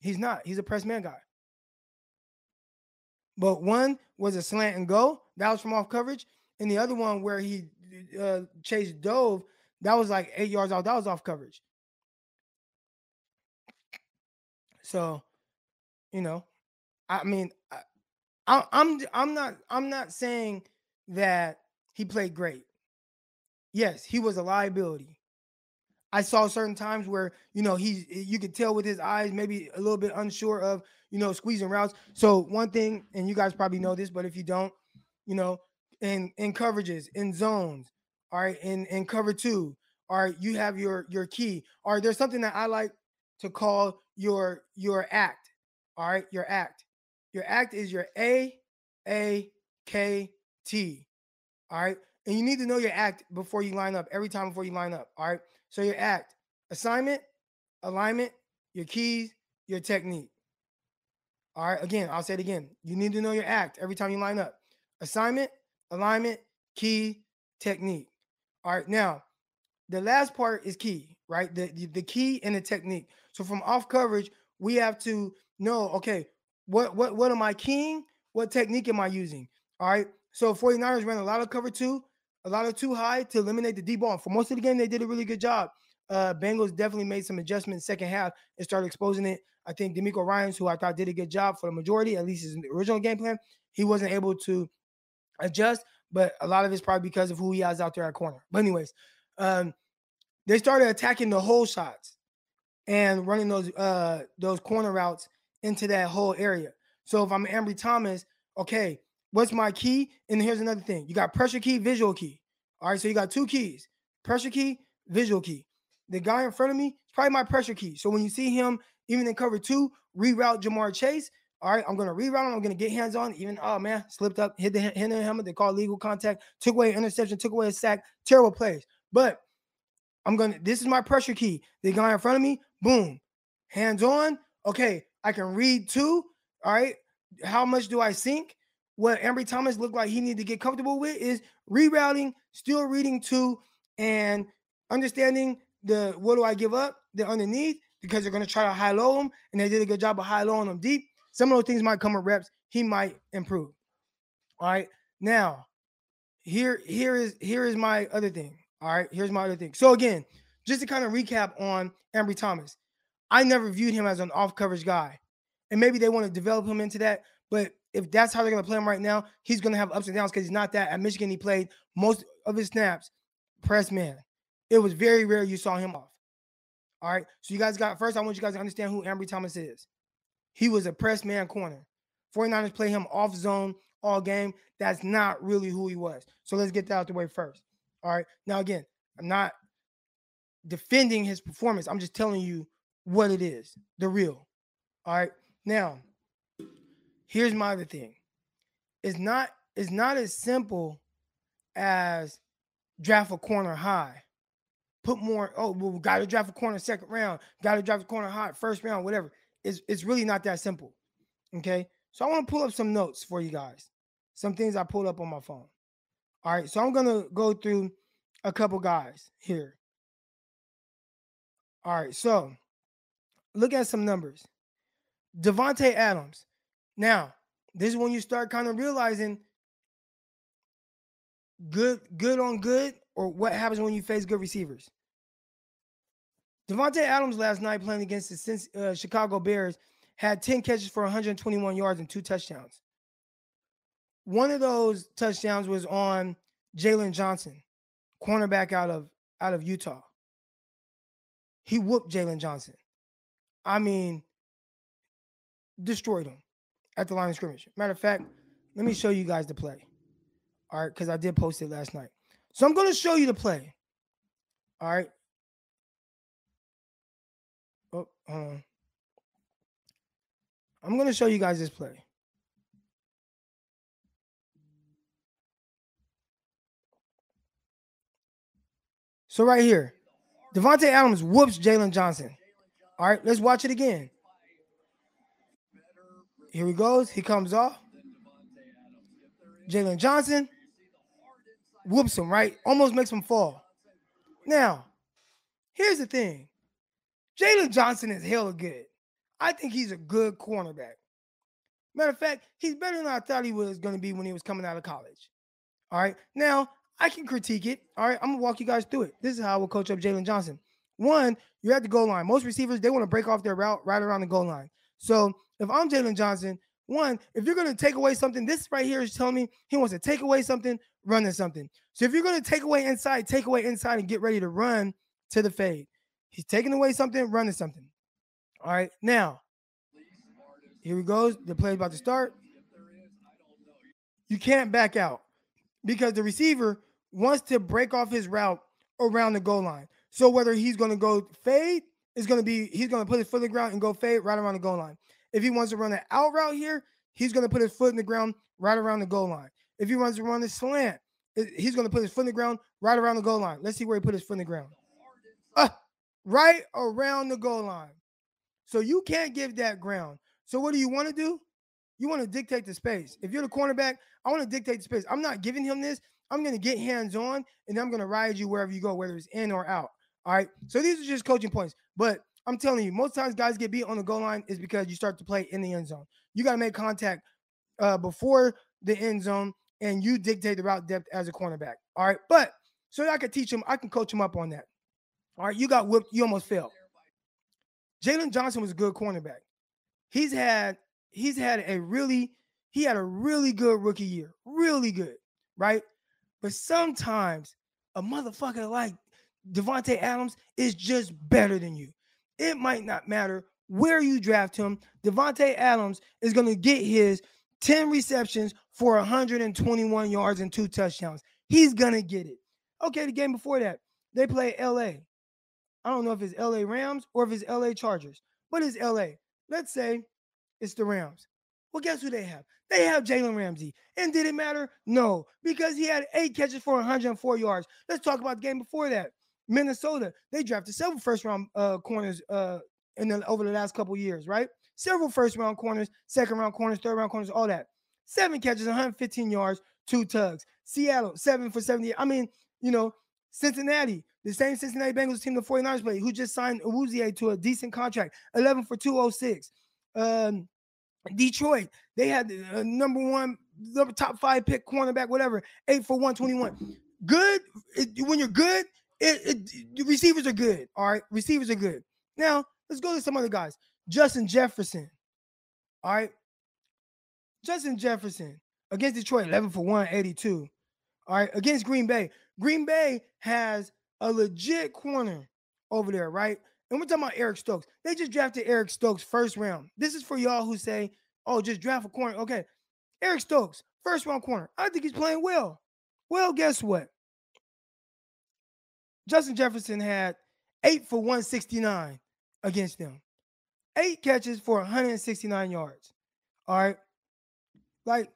He's not. He's a press man guy. But one was a slant and go. That was from off coverage. And the other one where he uh, chased dove, that was like eight yards out. That was off coverage. So, you know, I mean, I, I, I'm I'm not I'm not saying that he played great. Yes, he was a liability. I saw certain times where you know he's you could tell with his eyes maybe a little bit unsure of you know squeezing routes. So one thing, and you guys probably know this, but if you don't, you know, in in coverages, in zones, all right, in in cover two, all right, you have your your key. All right, there's something that I like to call your your act. All right, your act. Your act is your A A K T. All right. And you need to know your act before you line up, every time before you line up. All right. So your act, assignment, alignment, your keys, your technique. All right. Again, I'll say it again. You need to know your act every time you line up. Assignment, alignment, key, technique. All right. Now, the last part is key, right? The, the, the key and the technique. So from off coverage, we have to know, okay, what what what am I keying? What technique am I using? All right. So 49ers ran a lot of cover two, a lot of too high to eliminate the deep ball. For most of the game, they did a really good job. Uh, Bengals definitely made some adjustments second half and started exposing it. I think DeMeco Ryans, who I thought did a good job for the majority, at least his original game plan, he wasn't able to adjust, but a lot of it's probably because of who he has out there at corner. But anyways, um, they started attacking the hole shots and running those uh those corner routes into that whole area. So if I'm Ambry Thomas, okay, what's my key? And here's another thing: you got pressure key, visual key. All right, so you got two keys: pressure key, visual key. The guy in front of me is probably my pressure key. So when you see him, even in cover two, reroute Ja'Marr Chase. All right, I'm gonna reroute him. I'm gonna get hands on. Even oh man, slipped up, hit the hit the helmet. They call legal contact. Took away an interception. Took away a sack. Terrible plays. But I'm gonna. This is my pressure key. The guy in front of me, boom, hands on. Okay, I can read too. All right, how much do I sink? What Ambry Thomas looked like he needed to get comfortable with is rerouting, still reading two, and understanding the what do I give up? The underneath because they're gonna try to high low him, and they did a good job of high lowing them deep. Some of those things might come with reps. He might improve. All right. Now, here, here is here is my other thing. All right, here's my other thing. So again, just to kind of recap on Ambry Thomas, I never viewed him as an off coverage guy, and maybe they want to develop him into that. But if that's how they're going to play him right now, he's going to have ups and downs because he's not that. At Michigan, he played most of his snaps press man. It was very rare you saw him off. All right, so you guys got first. I want you guys to understand who Ambry Thomas is. He was a press man corner. 49ers play him off zone all game. That's not really who he was. So let's get that out the way first. All right. Now, again, I'm not defending his performance. I'm just telling you what it is, the real. All right. Now, here's my other thing. It's not it's not as simple as draft a corner high. Put more, oh, well, we got to draft a corner second round, got to draft a corner high, first round, whatever. It's, it's really not that simple. Okay. So I want to pull up some notes for you guys. Some things I pulled up on my phone. All right. So I'm gonna go through a couple guys here. All right. So look at some numbers. Davante Adams. Now, this is when you start kind of realizing good, good on good, or what happens when you face good receivers. Davante Adams last night playing against the uh, Chicago Bears had 10 catches for 121 yards and two touchdowns. One of those touchdowns was on Jaylon Johnson, cornerback out of out of Utah. He whooped Jaylon Johnson. I mean, destroyed him at the line of scrimmage. Matter of fact, let me show you guys the play. All right, because I did post it last night. So I'm going to show you the play. All right. Oh, hold on. I'm going to show you guys this play. So right here, Davante Adams whoops Jaylon Johnson. All right, let's watch it again. Here he goes. He comes off. Jaylon Johnson whoops him, right? Almost makes him fall. Now, here's the thing Jaylon Johnson is hella good. I think he's a good cornerback. Matter of fact, he's better than I thought he was going to be when he was coming out of college. All right. Now, I can critique it. All right. I'm to walk you guys through it. This is how I will coach up Jaylon Johnson. One, you're at the goal line. Most receivers, they want to break off their route right around the goal line. So if I'm Jaylon Johnson, one, if you're to take away something, this right here is telling me he wants to take away something, running something. So if you're to take away inside, take away inside and get ready to run to the fade. He's taking away something, running something. All right. Now, here he goes. The play's about to start. You can't back out because the receiver wants to break off his route around the goal line. So whether he's going to go fade, is going to be he's going to put his foot in the ground and go fade right around the goal line. If he wants to run an out route here, he's going to put his foot in the ground right around the goal line. If he wants to run a slant, he's going to put his foot in the ground right around the goal line. Let's see where he put his foot in the ground. Uh, right around the goal line. So you can't give that ground. So what do you want to do? You want to dictate the space. If you're the cornerback, I want to dictate the space. I'm not giving him this. I'm going to get hands on and I'm going to ride you wherever you go, whether it's in or out. All right. So these are just coaching points. But I'm telling you, most times guys get beat on the goal line is because you start to play in the end zone. You got to make contact uh, before the end zone and you dictate the route depth as a cornerback. All right. But so I can teach him, I can coach him up on that. All right. You got whipped. You almost failed. Jaylon Johnson was a good cornerback. He's had he's had a really he had a really good rookie year, really good, right? But sometimes a motherfucker like Davante Adams is just better than you. It might not matter where you draft him. Davante Adams is going to get his 10 receptions for 121 yards and two touchdowns. He's going to get it. Okay, the game before that, they play LA. I don't know if it's LA Rams or if it's LA Chargers, but it's LA. Let's say it's the Rams. Well, guess who they have? They have Jalen Ramsey. And did it matter? No, because he had eight catches for 104 yards. Let's talk about the game before that. Minnesota, they drafted several first round uh, corners uh, in the, over the last couple years, right? Several first round corners, second round corners, third round corners, all that. Seven catches, 115 yards, two tugs. Seattle, seven for 70. I mean, you know, Cincinnati, the same Cincinnati Bengals team the 49ers play, who just signed Awuzie to a decent contract, 11 for 206. Um, Detroit, they had the uh, number one, the top five pick cornerback, whatever, eight for 121. Good. It, when you're good, it, it, receivers are good. All right. Receivers are good. Now, let's go to some other guys. Justin Jefferson. All right. Justin Jefferson against Detroit, 11 for 182. All right. Against Green Bay. Green Bay has a legit corner over there, right? And we're talking about Eric Stokes. They just drafted Eric Stokes first round. This is for y'all who say, oh, just draft a corner. Okay. Eric Stokes, first round corner. I think he's playing well. Well, guess what? Justin Jefferson had eight for 169 against them, eight catches for 169 yards. All right. Like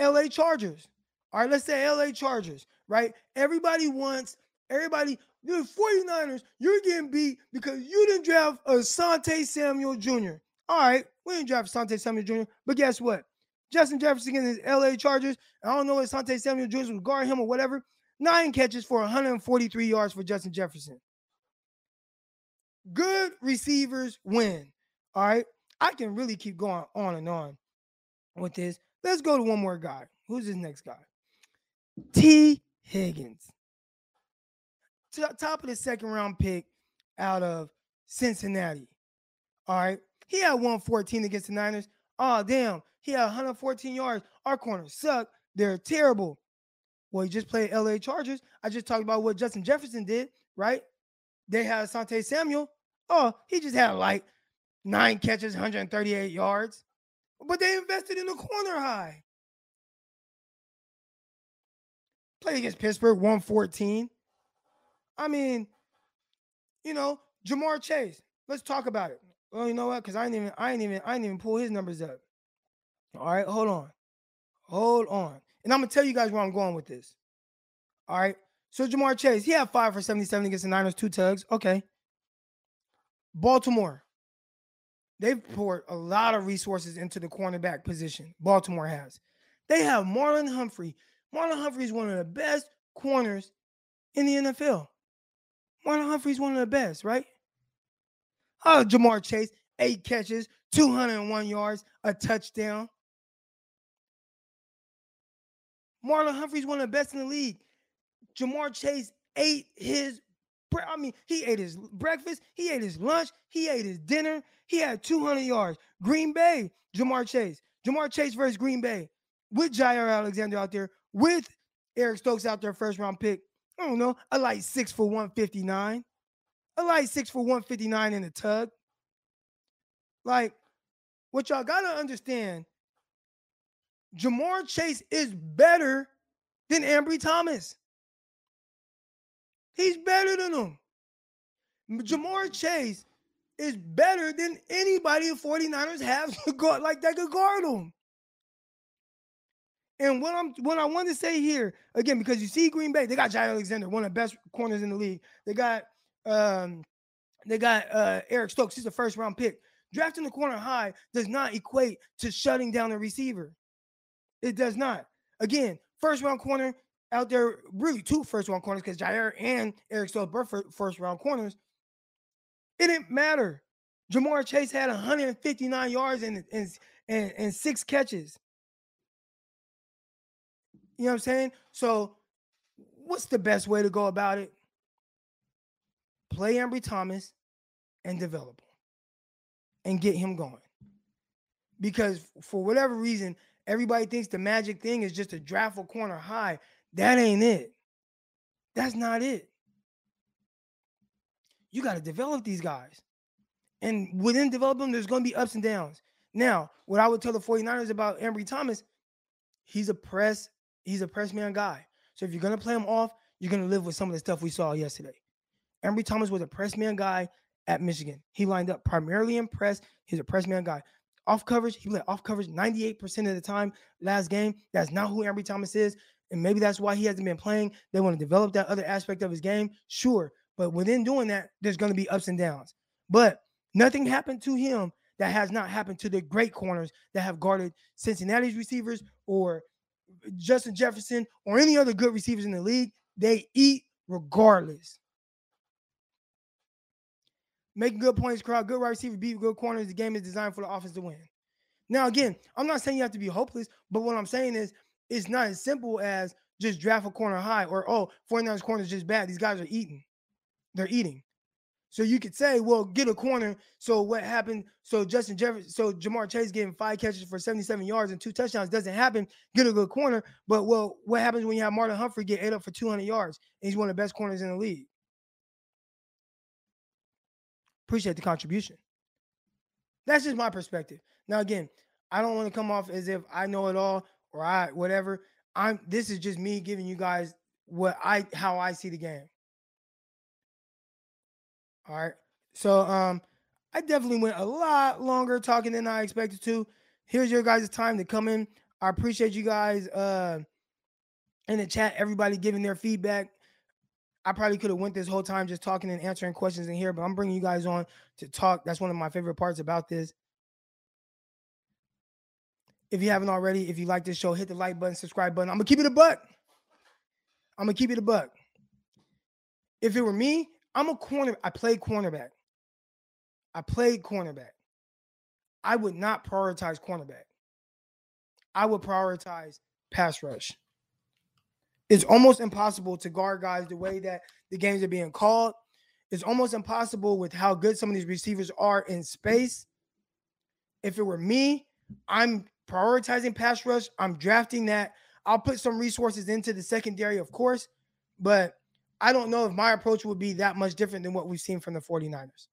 LA Chargers. All right. Let's say LA Chargers, right? Everybody wants, everybody, the 49ers, you're getting beat because you didn't draft Asante Samuel Jr. All right. We didn't draft Asante Samuel Jr., but guess what? Justin Jefferson against his LA Chargers. I don't know if Sante Samuel Jr. would guard him or whatever. Nine catches for 143 yards for Justin Jefferson. Good receivers win. All right. I can really keep going on and on with this. Let's go to one more guy. Who's this next guy? Tee Higgins. Top of the second round pick out of Cincinnati. All right. He had 114 against the Niners. Oh, damn. He had 114 yards. Our corners suck. They're terrible. Well, he just played LA Chargers. I just talked about what Justin Jefferson did, right? They had Sante Samuel. Oh, he just had like nine catches, 138 yards. But they invested in the corner high. Played against Pittsburgh, 114. I mean, you know, Ja'Marr Chase. Let's talk about it. Well, you know what? Because I ain't even, I ain't even, I ain't even pull his numbers up. All right, hold on. Hold on. And I'm gonna tell you guys where I'm going with this. All right. So Ja'Marr Chase, he had five for 77 against the Niners, two tugs. Okay. Baltimore. They've poured a lot of resources into the cornerback position. Baltimore has. They have Marlon Humphrey. Marlon Humphrey is one of the best corners in the NFL. Marlon Humphrey is one of the best, right? Oh, Ja'Marr Chase, eight catches, 201 yards, a touchdown. Marlon Humphrey's one of the best in the league. Ja'Marr Chase ate his, I mean, he ate his breakfast, he ate his lunch, he ate his dinner. He had 200 yards. Green Bay, Ja'Marr Chase. Ja'Marr Chase versus Green Bay with Jaire Alexander out there, with Eric Stokes out there, first round pick. I don't know, a light six for 159. A light six for 159 in the tug. Like, what y'all gotta understand Ja'Marr Chase is better than Ambry Thomas. He's better than him. Ja'Marr Chase is better than anybody the 49ers have to guard, like that could guard him. And what I'm what I want to say here, again, because you see Green Bay, they got Jaire Alexander, one of the best corners in the league. They got um they got uh Eric Stokes, he's a first round pick. Drafting the corner high does not equate to shutting down the receiver. It does not. Again, first round corner out there, really two first round corners because Jaire and Eric Stokes both first round corners. It didn't matter. Ja'Marr Chase had 159 yards and, and, and, and six catches. You know what I'm saying? So, what's the best way to go about it? Play Ambry Thomas and develop him and get him going. Because for whatever reason, Everybody thinks the magic thing is just a draft a corner high. That ain't it. That's not it. You got to develop these guys. And within developing there's going to be ups and downs. Now, what I would tell the 49ers about Ambry Thomas, he's a press, he's a press man guy. So if you're to play him off, you're to live with some of the stuff we saw yesterday. Ambry Thomas was a press man guy at Michigan. He lined up primarily in press. He's a press man guy. Off coverage, he played off coverage 98% of the time last game. That's not who Ambry Thomas is. And maybe that's why he hasn't been playing. They want to develop that other aspect of his game. Sure. But within doing that, there's going to be ups and downs. But nothing happened to him that has not happened to the great corners that have guarded Cincinnati's receivers or Justin Jefferson or any other good receivers in the league. They eat regardless. Making good points, crowd, good wide receiver, beat good corners. The game is designed for the offense to win. Now, again, I'm not saying you have to be hopeless, but what I'm saying is it's not as simple as just draft a corner high or, oh, 49ers corner is just bad. These guys are eating. They're eating. So you could say, well, get a corner. So what happened? So Justin Jefferson, so Ja'Marr Chase getting five catches for 77 yards and two touchdowns doesn't happen. Get a good corner. But well, what happens when you have Marlon Humphrey get eight up for 200 yards? And he's one of the best corners in the league. Appreciate the contribution. That's just my perspective. Now, again, I don't want to come off as if I know it all or I whatever. I'm this is just me giving you guys what I how I see the game. All right. So um I definitely went a lot longer talking than I expected to. Here's your guys' time to come in. I appreciate you guys uh in the chat, everybody giving their feedback. I probably could have went this whole time just talking and answering questions in here, but I'm bringing you guys on to talk. That's one of my favorite parts about this. If you haven't already, if you like this show, hit the like button, subscribe button. I'm gonna keep it a buck. I'm gonna keep it a buck. If it were me, I'm a corner. I played cornerback. I played cornerback. I would not prioritize cornerback. I would prioritize pass rush. It's almost impossible to guard guys the way that the games are being called. It's almost impossible with how good some of these receivers are in space. If it were me, I'm prioritizing pass rush. I'm drafting that. I'll put some resources into the secondary, of course, but I don't know if my approach would be that much different than what we've seen from the 49ers.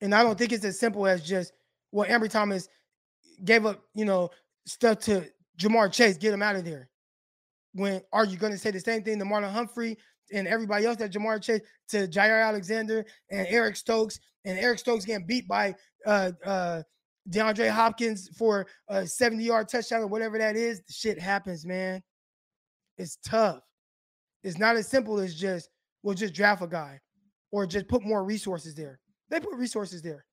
And I don't think it's as simple as just, well, Ambry Thomas gave up, you know, stuff to Ja'Marr Chase, get him out of there. When are you going to say the same thing to Marlon Humphrey and everybody else that Ja'Marr Chase to Jaire Alexander and Eric Stokes and Eric Stokes getting beat by uh uh DeAndre Hopkins for a 70 yard touchdown or whatever that is? Shit happens, man. It's tough. It's not as simple as just, well, just draft a guy or just put more resources there. They put resources there.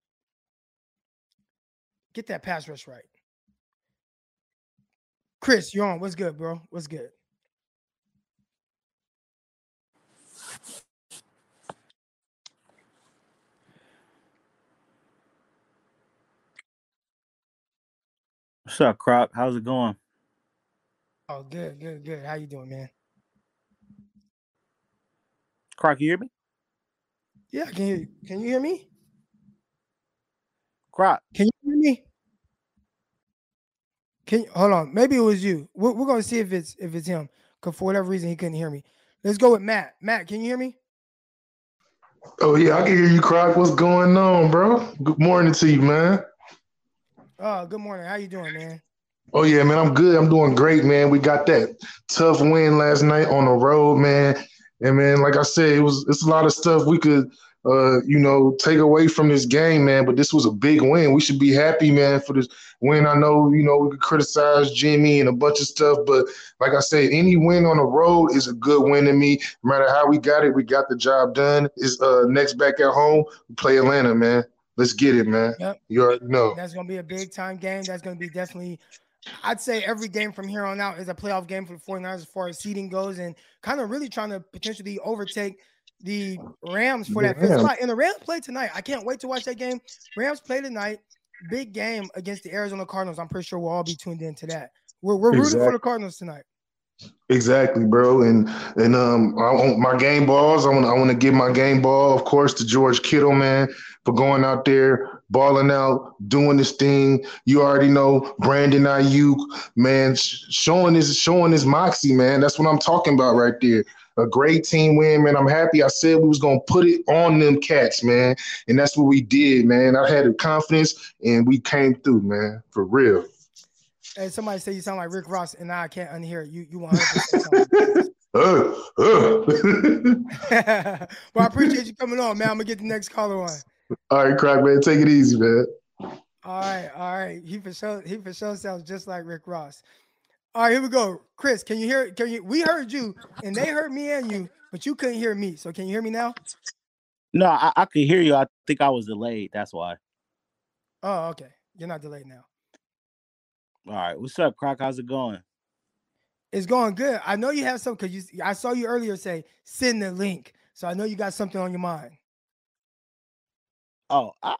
Get that pass rush right. Chris, you're on. What's good, bro? What's good? What's up, Croc? How's it going? Oh, good, good, good. How you doing, man? Croc, you hear me? Yeah, can you can you hear me? Croc, Can you hear me? Can you hold on? Maybe it was you. We're, we're gonna see if it's if it's him. Cause for whatever reason he couldn't hear me. Let's go with Matt. Matt, can you hear me? Oh yeah, I can hear you, Croc. What's going on, bro? Good morning to you, man. Oh, good morning. How you doing, man? Oh yeah, man, I'm good. I'm doing great, man. We got that tough win last night on the road, man. And man, like I said, it was it's a lot of stuff we could uh, you know, take away from this game, man. But this was a big win. We should be happy, man, for this win. I know, you know, we could criticize Jimmy and a bunch of stuff, but like I said, any win on the road is a good win to me. No matter how we got it, we got the job done. Is uh next back at home, we play Atlanta, man. Let's get it, man. Yep. You already know. That's gonna be a big time game. That's gonna be definitely I'd say every game from here on out is a playoff game for the 49ers as far as seeding goes and kind of really trying to potentially overtake the Rams for that fifth spot. And the Rams play tonight. I can't wait to watch that game. Rams play tonight. Big game against the Arizona Cardinals. I'm pretty sure we'll all be tuned in to that. We're, we're rooting for the Cardinals tonight. Exactly, bro. And and um, I want my game balls. I want I want to give my game ball, of course, to George Kittle, man, for going out there, balling out, doing this thing. You already know Brandon Aiyuk, man, showing his showing his moxie, man. That's what I'm talking about right there. A great team win, man. I'm happy. I said we was gonna put it on them cats, man, and that's what we did, man. I had the confidence, and we came through, man, for real. Hey, somebody say you sound like Rick Ross, and now I can't unhear it. You you 100 sound Uh, uh. But I appreciate you coming on, man. I'm gonna get the next caller on. All right, crack man, take it easy, man. All right, all right. He for sure he for sure sounds just like Rick Ross. All right, here we go. Chris, can you hear? Can you? We heard you, and they heard me and you, but you couldn't hear me. So can you hear me now? no, I, I could hear you. I think I was delayed. That's why. Oh, okay. You're not delayed now. All right. What's up, Croc? How's it going? It's going good. I know you have some because you. I saw you earlier say send the link, so I know you got something on your mind. Oh, I,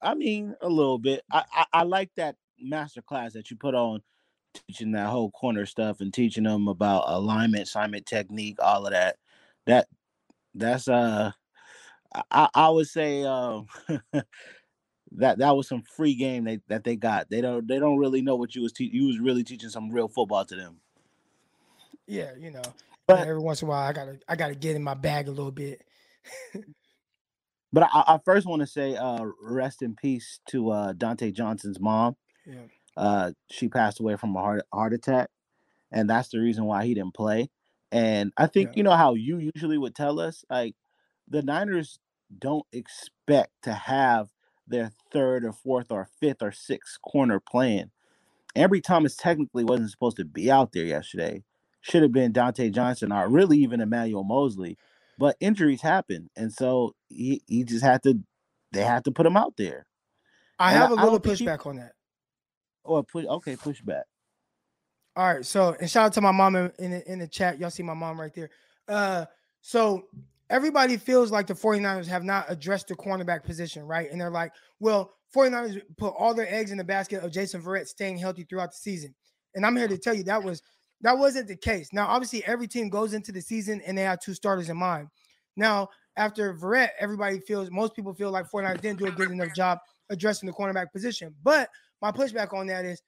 I mean a little bit. I, I I like that master class that you put on, teaching that whole corner stuff and teaching them about alignment, assignment technique, all of that. That that's uh, I I- I would say um. That that was some free game they, that they got. They don't they don't really know what you was te- you was really teaching some real football to them. Yeah, you know. But- every once in a while, I gotta I gotta get in my bag a little bit. But I, I first want to say uh, rest in peace to uh, Dontae Johnson's mom. Yeah. Uh, she passed away from a heart heart attack, and that's the reason why he didn't play. And I think Yeah. you know how you usually would tell us, like the Niners don't expect to have their third or fourth or fifth or sixth corner playing. Ambry Thomas technically wasn't supposed to be out there yesterday. Should have been Dontae Johnson or really even Emmanuel Moseley, but injuries happen, and so he, he just had to. They had to put him out there. I And have I- a little he- pushback on that. Or push. Okay, pushback. All right. So, and shout out to my mom in, in the, in the chat. Y'all see my mom right there. Uh, so everybody feels like the 49ers have not addressed the cornerback position, right? And they're like, well, 49ers put all their eggs in the basket of Jason Verrett staying healthy throughout the season. And I'm here to tell you that was that wasn't the case. Now, obviously, every team goes into the season and they have two starters in mind. Now, after Verrett, everybody feels most people feel like 49ers didn't do a good enough job addressing the cornerback position. But my pushback on that is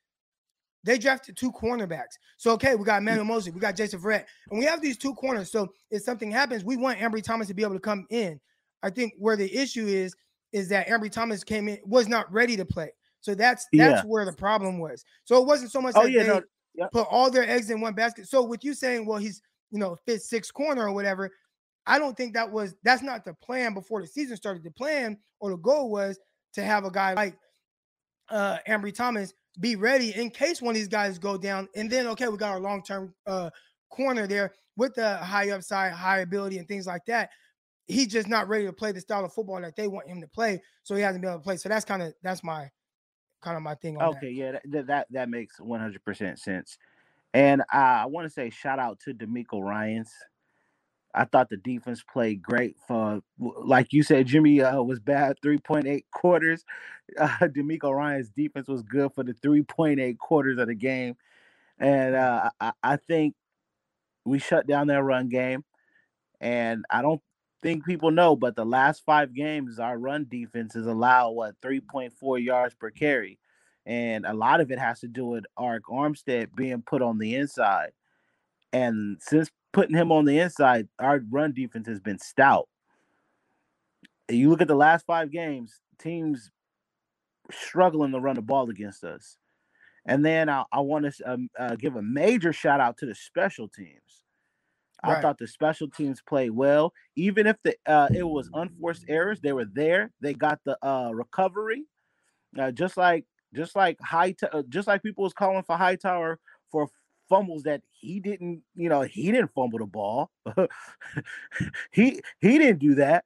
they drafted two cornerbacks. So okay, we got Emmanuel Moseley, we got Jason Verrett, and we have these two corners. So if something happens, we want Ambry Thomas to be able to come in. I think where the issue is is that Ambry Thomas came in was not ready to play. So that's that's Yeah. where the problem was. So it wasn't so much Oh that yeah, they no, yep. put all their eggs in one basket. So with you saying, well, he's you know fifth, sixth corner or whatever, I don't think that was that's not the plan before the season started. The plan or the goal was to have a guy like uh Ambry Thomas be ready in case one of these guys go down. And then okay, we got our long-term uh corner there with the high upside, high ability, and things like that. He's just not ready to play the style of football that they want him to play. So he hasn't been able to play. So that's kind of that's my kind of my thing Okay, yeah, that that, that, that makes 100% sense. And uh, I want to say shout out to DeMeco Ryans. I thought the defense played great for, like you said, Jimmy uh, was bad 3.8 quarters. Uh, DeMeco Ryans' defense was good for the 3.8 quarters of the game. And uh, I, I think we shut down their run game. And I don't think people know, but the last five games, our run defense has allowed what 3.4 yards per carry. And a lot of it has to do with Arik Armstead being put on the inside. And since putting him on the inside, our run defense has been stout. You look at the last five games, teams struggling to run the ball against us. And then I, I want to um, uh, give a major shout out to the special teams. I thought the special teams played well, even if the uh, it was unforced errors. They were there. They got the uh, recovery, uh, just like just like high, uh, just like people was calling for Hightower for fumbles that he didn't. You know, he didn't fumble the ball. he he didn't do that.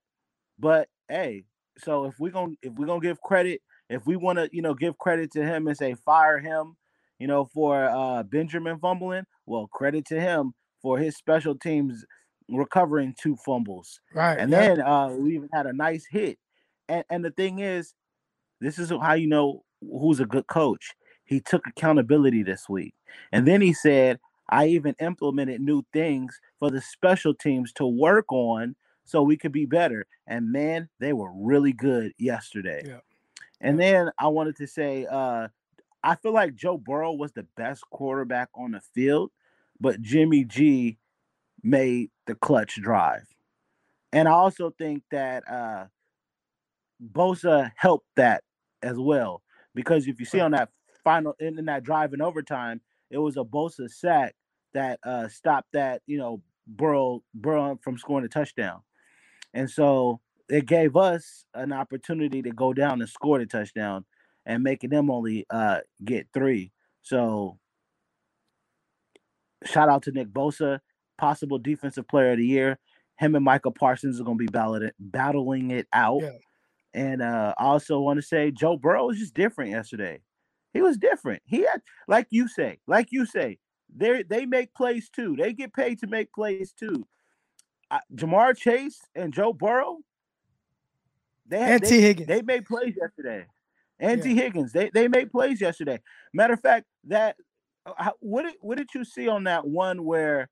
But hey, so if we're gonna if we're gonna give credit, if we want to, you know, give credit to him and say fire him, you know, for uh Benjamin fumbling, well, credit to him for his special teams recovering two fumbles. right. And yeah. then uh we even had a nice hit. And and the thing is, this is how you know who's a good coach. He took accountability this week. And then he said, I even implemented new things for the special teams to work on so we could be better. And man, they were really good yesterday. Yeah. And then I wanted to say, uh, I feel like Joe Burrow was the best quarterback on the field, but Jimmy G made the clutch drive. And I also think that uh Bosa helped that as well. Because if you see on that final in, in that drive in overtime, it was a Bosa sack that uh stopped that, you know, Burrow Burrow from scoring a touchdown. And so it gave us an opportunity to go down and score the touchdown and making them only uh get three. So shout out to Nick Bosa, possible defensive player of the year. Him and Michael Parsons are gonna be battling battling it out. Yeah. And uh I also want to say Joe Burrow was just different yesterday. He was different. He had like you say, like you say, they they make plays too. They get paid to make plays too. I, Ja'Marr Chase and Joe Burrow, they had, Tee Higgins. they made plays yesterday. And Yeah. Tee Higgins, they they made plays yesterday. Matter of fact, that uh, what did what did you see on that one where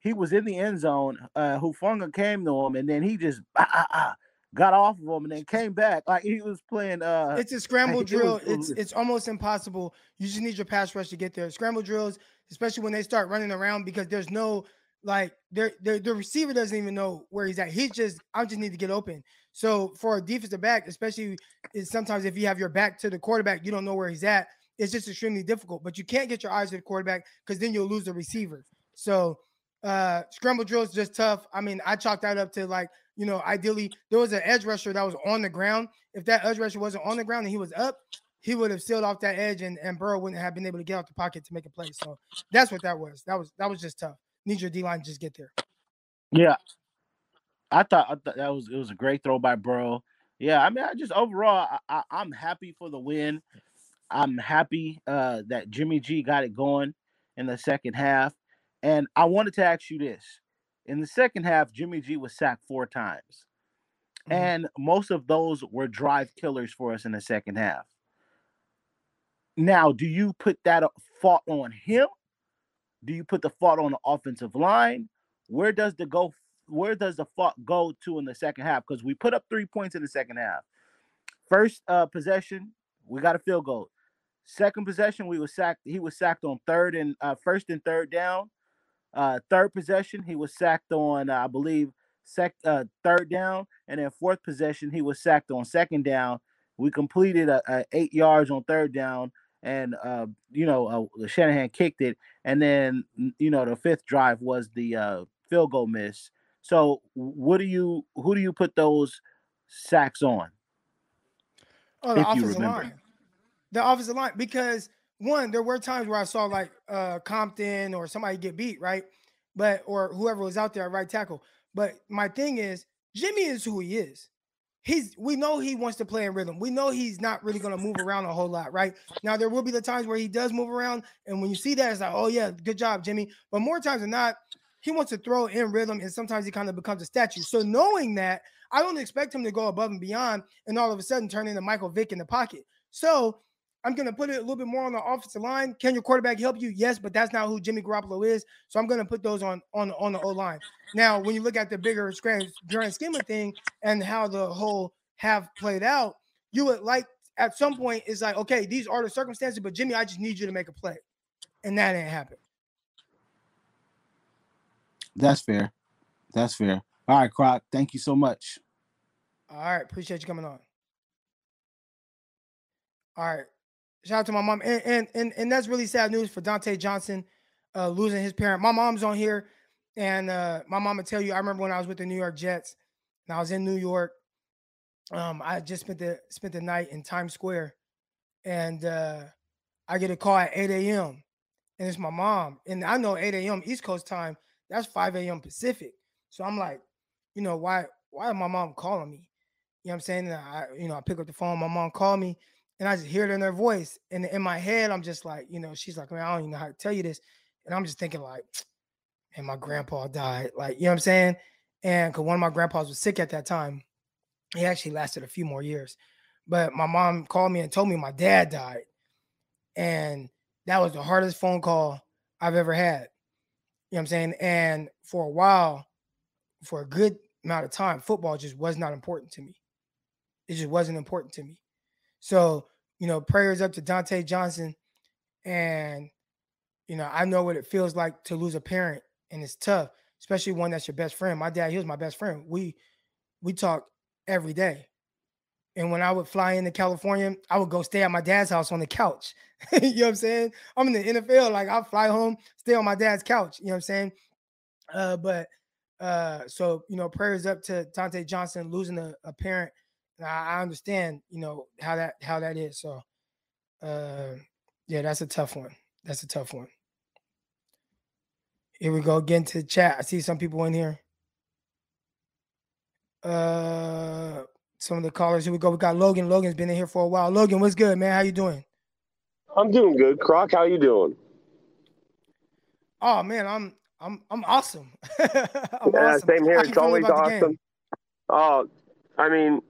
he was in the end zone? Uh, Hufanga came to him, and then he just ah, ah, ah, got off of him, and then came back like he was playing. Uh, it's a scramble it drill. it it's was- it's almost impossible. You just need your pass rush to get there. Scramble drills, especially when they start running around, because there's no like there the the receiver doesn't even know where he's at. He's just I just need to get open. So for a defensive back, especially is sometimes if you have your back to the quarterback, you don't know where he's at. It's just extremely difficult. But you can't get your eyes to the quarterback because then you'll lose the receiver. So uh scramble drills just tough. I mean, I chalk that up to like you know, ideally there was an edge rusher that was on the ground. If that edge rusher wasn't on the ground and he was up, he would have sealed off that edge and, and Burrow wouldn't have been able to get out the pocket to make a play. So that's what that was. That was that was just tough. Need your D line to just get there. Yeah, I thought, I thought that was it was a great throw by Burrow. Yeah, I mean, I just overall, I, I, I'm happy for the win. I'm happy uh, that Jimmy G got it going in the second half. And I wanted to ask you this. In the second half, Jimmy G was sacked four times. Mhm. And most of those were drive killers for us in the second half. Now, do you put that uh, fault on him? Do you put the fault on the offensive line? Where does the go where does the fault go to in the second half? Because we put up three points in the second half. First uh possession, we got a field goal. Second possession, we was sacked. He was sacked on third and uh, first and third down. Uh, third possession, he was sacked on, uh, I believe, sec uh, third down, and then fourth possession, he was sacked on second down. We completed a, a eight yards on third down, and uh, you know uh, Shanahan kicked it, and then you know the fifth drive was the uh, field goal miss. So, what do you who do you put those sacks on? Oh, the if you remember. line. The offensive line, because one, there were times where I saw like uh Compton or somebody get beat, right? But or whoever was out there at right tackle. But my thing is, Jimmy is who he is. He's we know he wants to play in rhythm. We know he's not really going to move around a whole lot, right? Now there will be the times where he does move around, and when you see that, it's like, oh yeah, good job, Jimmy. But more times than not, he wants to throw in rhythm, and sometimes he kind of becomes a statue. So knowing that, I don't expect him to go above and beyond, and all of a sudden turn into Michael Vick in the pocket. So I'm going to put it a little bit more on the offensive line. Can your quarterback help you? Yes, but that's not who Jimmy Garoppolo is. So I'm going to put those on on on the O line. Now, when you look at the bigger grand, grand scheme of thing and how the whole have played out, you would like at some point it's like, okay, these are the circumstances, but Jimmy, I just need you to make a play, and that ain't happened. That's fair. That's fair. All right, Croc. Thank you so much. All right, appreciate you coming on. All right, shout out to my mom, and and and, and that's really sad news for Dontae Johnson, uh, losing his parent. My mom's on here, and uh, my mom would tell you. I remember when I was with the New York Jets, and I was in New York. Um, I just spent the spent the night in Times Square, and uh, I get a call at 8 a.m. and it's my mom, and I know 8 a.m. East Coast time. That's 5 a.m. Pacific. So I'm like, you know, why why is my mom calling me? You know what I'm saying? I, you know, I pick up the phone, my mom called me, and I just hear it in her voice. And in my head, I'm just like, you know, she's like, man, I don't even know how to tell you this. And I'm just thinking, like, and my grandpa died. Like, you know what I'm saying? And because one of my grandpas was sick at that time. He actually lasted a few more years. But my mom called me and told me my dad died. And that was the hardest phone call I've ever had. You know what I'm saying? And for a while, for a good amount of time, football just was not important to me. It just wasn't important to me. So, you know, prayers up to Dontae Johnson. And, you know, I know what it feels like to lose a parent, and it's tough, especially one that's your best friend. My dad, he was my best friend. We we talk every day. And when I would fly into California, I would go stay at my dad's house on the couch. you know what I'm saying? I'm in the NFL, like I fly home, stay on my dad's couch. You know what I'm saying? Uh, but uh, so you know, prayers up to Dontae Johnson losing a, a parent. And I, I understand, you know, how that how that is. So uh yeah, that's a tough one. That's a tough one. Here we go again to the chat. I see some people in here. Uh some of the callers. Here we go. We got Logan. Logan's been in here for a while. Logan, what's good, man? How you doing? I'm doing good. Croc, how you doing? Oh man, I'm I'm I'm awesome. I'm yeah, awesome. same here. It's always about the game? awesome. Oh, I mean,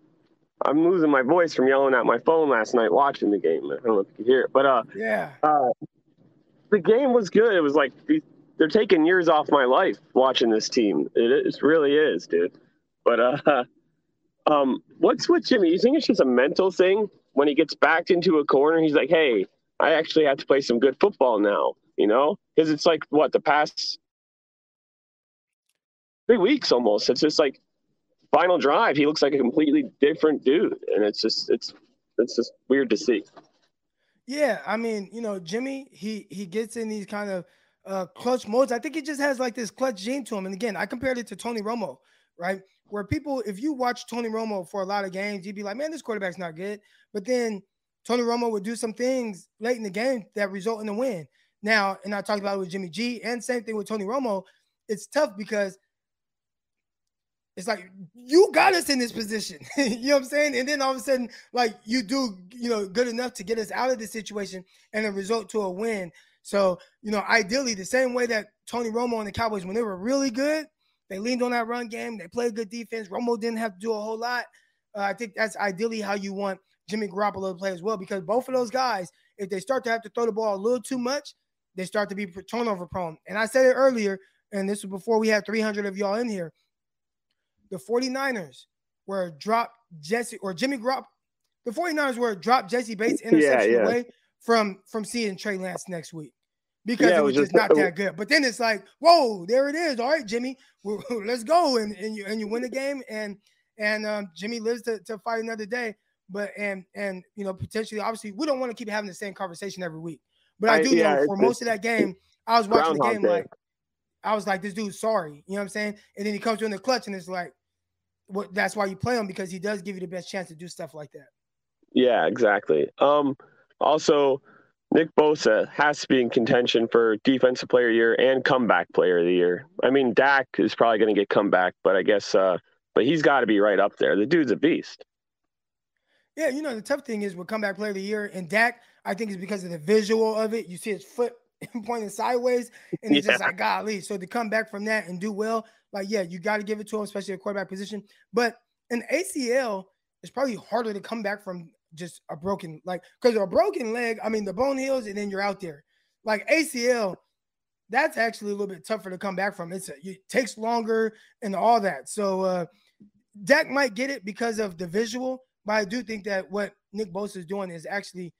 I'm losing my voice from yelling at my phone last night watching the game. I don't know if you could hear it, but uh, Yeah. uh, the game was good. It was like they're taking years off my life watching this team. It really is, dude. But uh, um, what's with Jimmy? You think it's just a mental thing? When he gets backed into a corner, he's like, "Hey, I actually have to play some good football now." You know, because it's like what the past three weeks almost. It's just like final drive. He looks like a completely different dude, and it's just it's it's just weird to see. Yeah, I mean, you know, Jimmy, he he gets in these kind of uh clutch modes. I think he just has like this clutch gene to him. And again, I compared it to Tony Romo, right? Where people, if you watch Tony Romo for a lot of games, you'd be like, man, this quarterback's not good. But then Tony Romo would do some things late in the game that result in a win. Now, and I talked about it with Jimmy G, and same thing with Tony Romo. It's tough because it's like you got us in this position. you know what I'm saying? And then all of a sudden, like you do, you know, good enough to get us out of this situation and a result to a win. So, you know, ideally, the same way that Tony Romo and the Cowboys, when they were really good, they leaned on that run game. They played good defense. Romo didn't have to do a whole lot. Uh, I think that's ideally how you want Jimmy Garoppolo to play as well, because both of those guys, if they start to have to throw the ball a little too much, they start to be turnover prone. And I said it earlier, and this was before we had 300 of y'all in here the 49ers were dropped Jesse or Jimmy Garoppolo. The 49ers were dropped Jessie Bates interception yeah, yeah. away from from seeing Trey Lance next week because yeah, it was, it was just, not that good. But then it's like, whoa, there it is. All right, Jimmy, let's go, and, and you and you win the game, and and um, Jimmy lives to, to fight another day. But and and you know potentially, obviously, we don't want to keep having the same conversation every week. But I, I do know for most of that game, I was watching the game day. like I was like, this dude's sorry. You know what I'm saying? And then he comes in the clutch and it's like, what that's why you play him because he does give you the best chance to do stuff like that. Yeah, exactly. Um also Nick Bosa has to be in contention for defensive player of the year and comeback player of the year. I mean, Dak is probably going to get comeback, but I guess uh but he's got to be right up there. The dude's a beast. Yeah, you know the tough thing is with comeback player of the year and Dak, I think is because of the visual of it. You see his foot pointing sideways, and it's yeah. just like golly. So to come back from that and do well, like yeah, you got to give it to him, especially a quarterback position. But an ACL is probably harder to come back from just a broken like because a broken leg. I mean, the bone heals and then you're out there. Like ACL, that's actually a little bit tougher to come back from. It's a, it takes longer and all that. So uh Dak might get it because of the visual, but I do think that what Nick Bosa is doing is actually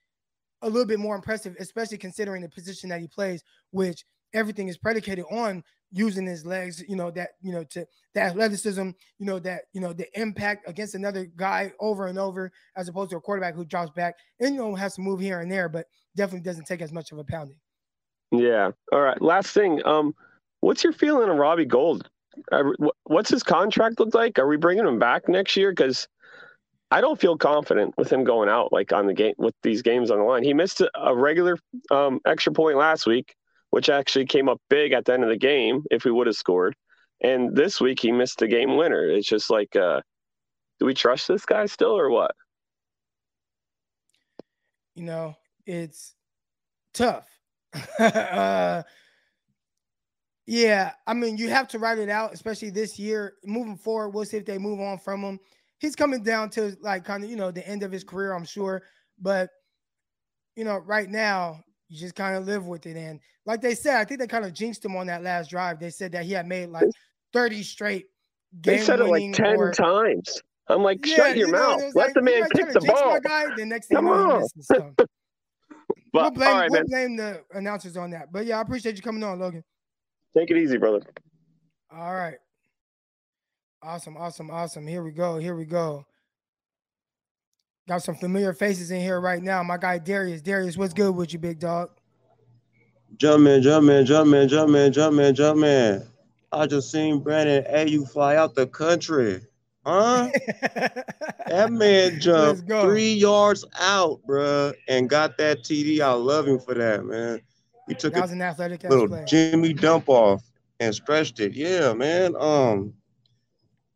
a little bit more impressive, especially considering the position that he plays, which everything is predicated on using his legs, you know, that, you know, to the athleticism, you know, that, you know, the impact against another guy over and over, as opposed to a quarterback who drops back and, you know, has to move here and there, but definitely doesn't take as much of a pounding. Yeah. All right. Last thing. Um, what's your feeling on Robbie Gould? what's his contract look like? Are we bringing him back next year? Because I don't feel confident with him going out like on the game with these games on the line. He missed a, regular um, extra point last week, which actually came up big at the end of the game if we would have scored. And this week he missed the game winner. It's just like, uh, do we trust this guy still or what? You know, it's tough. uh, yeah, I mean, you have to write it out, especially this year. Moving forward, we'll see if they move on from him he's coming down to like kind of you know the end of his career, I'm sure. But you know, right now you just kind of live with it. And like they said, I think they kind of jinxed him on that last drive. They said that he had made like 30 straight. They said it like 10 or, times. I'm like, yeah, shut your you know, mouth. Let like, the man kick the ball. Guy, the next thing Come on. but, we'll blame, right, we'll blame the announcers on that. But yeah, I appreciate you coming on, Logan. Take it easy, brother. All right. Awesome, awesome, awesome. Here we go. Here we go. Got some familiar faces in here right now. My guy Darius. Darius, what's good with you, big dog? Jump man, jump man, jump man, jump man, jump man, jump man. I just seen Brandon Aiyuk fly out the country. Huh? that man jumped three yards out, bro, and got that TD. I love him for that, man. He took that was an athletic little play. Jimmy dump off and stretched it. Yeah, man. Um,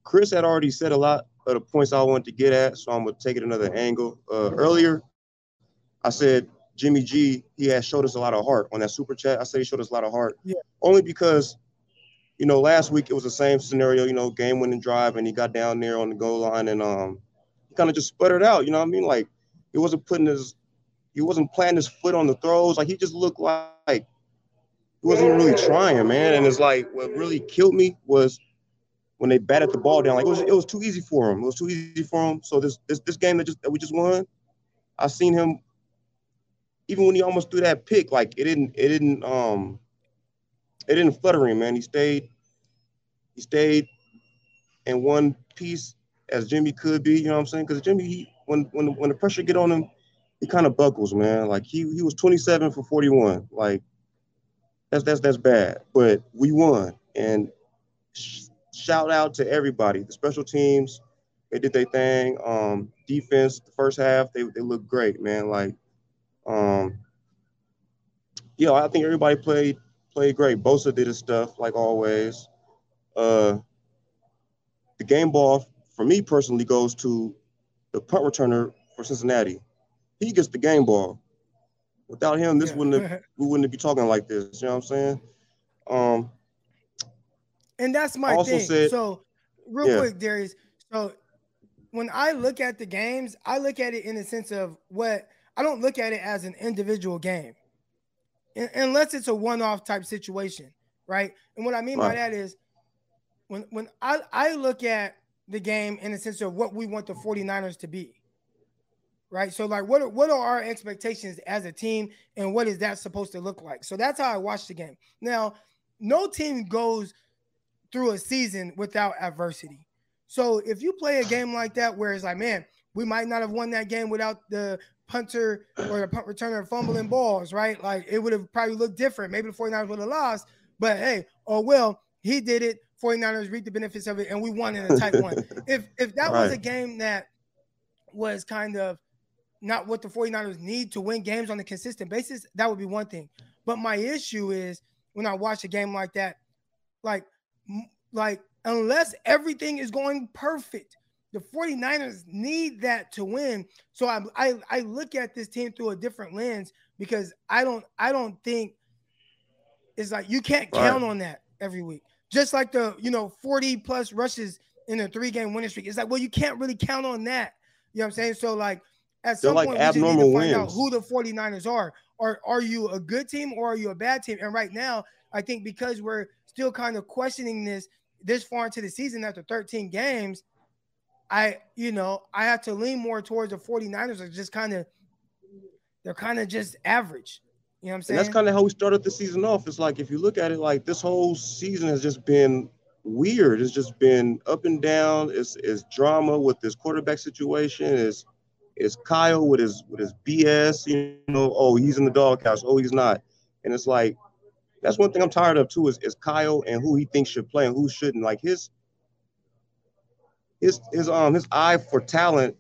Chris had already said a lot of the points I wanted to get at, so I'm gonna take it another angle. Uh, earlier, I said Jimmy G, he has showed us a lot of heart on that super chat. I said he showed us a lot of heart, yeah. only because, you know, last week it was the same scenario, you know, game winning drive, and he got down there on the goal line and um, he kind of just sputtered out. You know what I mean? Like he wasn't putting his, he wasn't planting his foot on the throws. Like he just looked like, like he wasn't really trying, man. And it's like what really killed me was when they batted the ball down. Like it was, it was too easy for him. It was too easy for him. So this this this game that just that we just won, I seen him. Even when he almost threw that pick, like it didn't it didn't um it didn't flutter him, man. He stayed he stayed in one piece as Jimmy could be. You know what I'm saying? Because Jimmy, he, when when when the pressure get on him, he kind of buckles, man. Like he he was 27 for 41. Like that's that's that's bad, but we won and shout out to everybody. The special teams, they did their thing. Um, defense, the first half, they they looked great, man. Like, um, yeah, I think everybody played played great. Bosa did his stuff like always. Uh, the game ball for me personally goes to the punt returner for Cincinnati. He gets the game ball. Without him, this Yeah. wouldn't have, we wouldn't be talking like this. You know what I'm saying? Um, And that's my Also thing. said- so, real Yeah. quick, Darius. So, when I look at the games, I look at it in the sense of what I don't look at it as an individual game, Un- unless it's a one-off type situation, right? And what I mean by that is, when when I I look at the game in the sense of what we want the 49ers to be. Right. So like what are what are our expectations as a team and what is that supposed to look like? So that's how I watch the game. Now, no team goes through a season without adversity. So if you play a game like that where it's like, man, we might not have won that game without the punter or the punt returner fumbling balls, right? Like it would have probably looked different. Maybe the 49ers would have lost, but hey, oh well, he did it. 49ers reaped the benefits of it, and we won in a tight one. If if that was a game that was kind of not what the 49ers need to win games on a consistent basis, that would be one thing. But my issue is when I watch a game like that, like like unless everything is going perfect, the 49ers need that to win. So I I, I look at this team through a different lens because I don't I don't think it's like you can't count Right. on that every week. Just like the you know 40 plus rushes in a three game winning streak. It's like, well, you can't really count on that. You know what I'm saying? So like at They're some like point we just need to find out who the 49ers are. Or are you a good team or are you a bad team? And right now, I think because we're still kind of questioning this this far into the season after 13 games, I, you know, I have to lean more towards the 49ers are just kind of they're kind of just average. You know what I'm And saying? that's kind of how we started the season off. It's like if you look at it, like this whole season has just been weird. It's just been up and down. It's, it's drama with this quarterback situation. It's it's Kyle with his with his BS. You know, oh he's in the doghouse. Oh he's not. And it's like that's one thing I'm tired of too. Is, is Kyle and who he thinks should play and who shouldn't. Like his his his um his eye for talent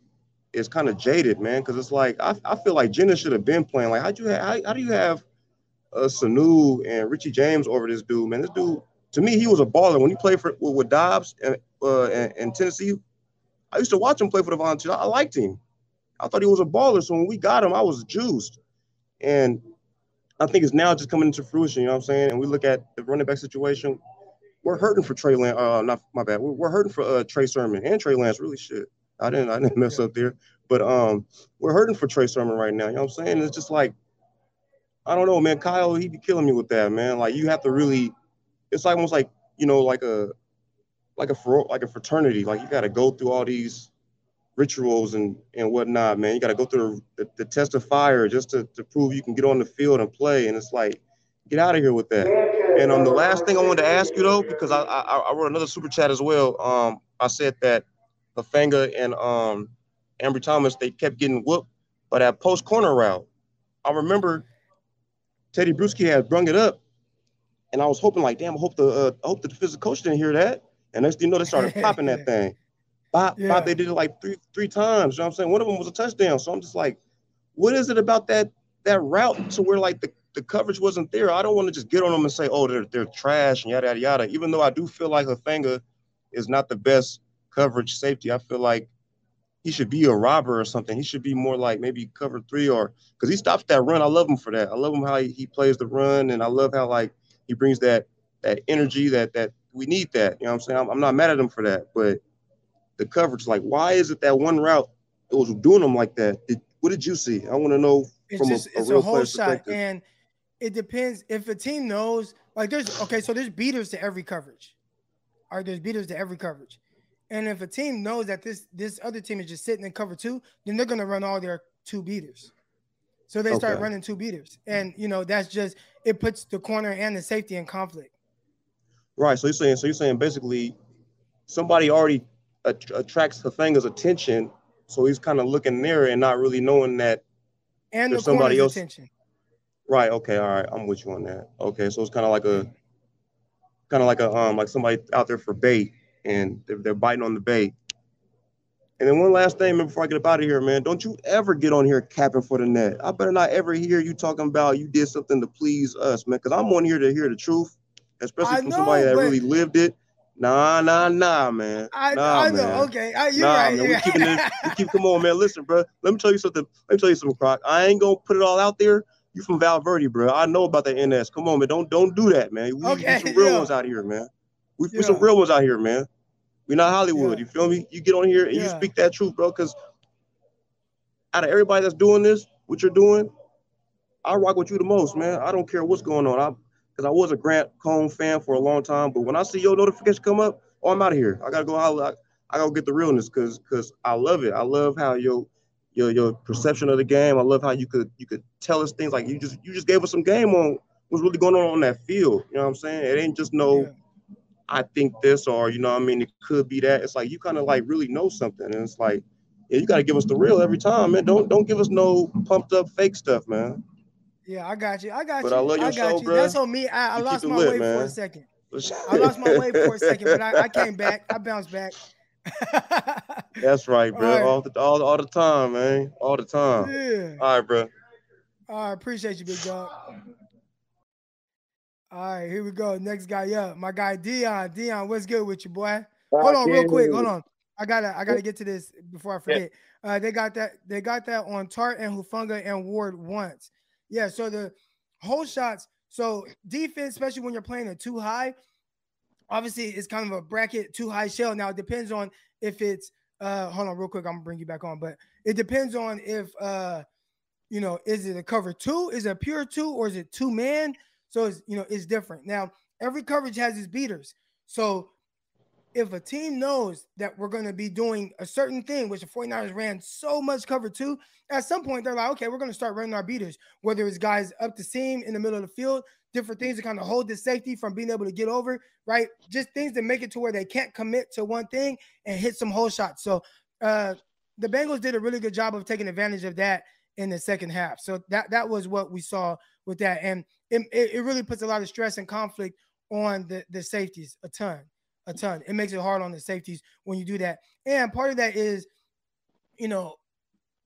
is kind of jaded, man. Because it's like I, I feel like Jenna should have been playing. Like how'd you ha- how, how do you have uh, Sanu and Richie James over this dude, man? This dude to me he was a baller when he played for with, with Dobbs and uh and, and Tennessee. I used to watch him play for the Volunteers. I liked him. I thought he was a baller. So when we got him, I was juiced. And I think it's now just coming into fruition. You know what I'm saying? And we look at the running back situation. We're hurting for Trey Lance. Uh, not my bad. We're, we're hurting for uh, Trey Sermon and Trey Lance. Really shit. I didn't. I didn't mess up there. But um, we're hurting for Trey Sermon right now. You know what I'm saying? It's just like, I don't know, man. Kyle, he be killing me with that, man. Like you have to really. It's like almost like you know, like a, like a like a fraternity. Like you got to go through all these rituals and and whatnot, man. You got to go through the, the, test of fire just to, to prove you can get on the field and play. And it's like, get out of here with that. And um, the last thing I wanted to ask you though, because I I, I wrote another super chat as well. Um, I said that Hufanga and um Ambry Thomas they kept getting whooped but at post corner route. I remember Tedy Bruschi had brung it up, and I was hoping like, damn, I hope the uh, I hope the physical coach didn't hear that. And next thing you know, they started popping that thing. Bop, Yeah. bop, they did it like three three times. You know what I'm saying? One of them was a touchdown. So I'm just like, what is it about that that route to where like the, the coverage wasn't there? I don't want to just get on them and say, oh, they're they're trash and yada yada yada. Even though I do feel like Hufanga is not the best coverage safety. I feel like he should be a robber or something. He should be more like maybe cover three or because he stops that run. I love him for that. I love him how he, he plays the run, and I love how like he brings that that energy that that we need that. You know what I'm saying? I'm, I'm not mad at him for that, but the coverage, like, why is it that one route it was doing them like that? Did, what did you see? I want to know it's from just a, a it's real a whole shot and it depends if a team knows like there's okay so there's beaters to every coverage all right there's beaters to every coverage and if a team knows that this this other team is just sitting in cover two then they're going to run all their two beaters so they start Okay. running two beaters and you know that's just it puts the corner and the safety in conflict Right. So you're saying, so you're saying basically somebody already att- attracts Hufanga's attention, so he's kind of looking there and not really knowing that. and There's the somebody else- attention Right. Okay. All right. I'm with you on that. Okay. So it's kind of like a, kind of like a um like somebody out there for bait and they're, they're biting on the bait. And then one last thing man, before I get up out of here, man, don't you ever get on here capping for the net. I better not ever hear you talking about you did something to please us, man, because I'm on here to hear the truth, especially I from know, somebody that really lived it. Nah, nah, nah, man. I, nah, I know. man. Okay, I, you're nah, right. man. you're We right. keeping this. We keep. Come on, man. Listen, bro. Let me tell you something. Let me tell you something, Croc. I ain't gonna put it all out there. You from Val Verde, bro. I know about the NS. Come on, man. Don't don't do that, man. We, we some real yeah. ones out here, man. We, we some real ones out here, man. We not Hollywood. Yeah. You feel me? You get on here and you speak that truth, bro. Because out of everybody that's doing this, what you're doing, I rock with you the most, man. I don't care what's going on. I because I was a Grant Cohn fan for a long time, but when I see your notification come up, oh, I'm out of here. I gotta go. I, I gotta get the realness because because I love it. I love how your your your perception of the game. I love how you could you could tell us things like you just you just gave us some game on what's really going on on that field. You know what I'm saying? It ain't just no. Yeah. I think this or you know what I mean it could be that. It's like you kind of like really know something, and it's like yeah, you got to give us the real every time, man. Don't don't give us no pumped up fake stuff, man. Yeah, I got you. I got But you. I love your got show, you. bruh. That's on me. I, I lost my lit, way for a second. I lost my way for a second, but I, I came back. I bounced back. That's right, bro. All right. All the all, all the time, man. All the time. yeah. All right, bro. All right, appreciate you, big dog. All right, here we go. Next guy up, my guy Dion. Dion, what's good with you, boy? Hold on, real quick. Hold on. I gotta, I gotta get to this before I forget. Uh, they got that, they got that on Tartt and Hufanga and Ward once. Yeah. So the whole shots. So defense, especially when you're playing a too high, obviously it's kind of a bracket too high shell. Now it depends on if it's. Uh, hold on, real quick. I'm gonna bring you back on, but it depends on if uh you know, is it a cover two? Is it a pure two or is it two man? So it's you know, it's different. Now, every coverage has its beaters. So if a team knows that we're going to be doing a certain thing, which the 49ers ran so much cover two, at some point they're like, okay, we're going to start running our beaters, whether it's guys up the seam in the middle of the field, different things to kind of hold the safety from being able to get over, right? Just things that make it to where they can't commit to one thing and hit some whole shots. So uh the Bengals did a really good job of taking advantage of that in the second half. So that that was what we saw with that, and it it really puts a lot of stress and conflict on the the safeties a ton, a ton. It makes it hard on the safeties when you do that, and part of that is, you know,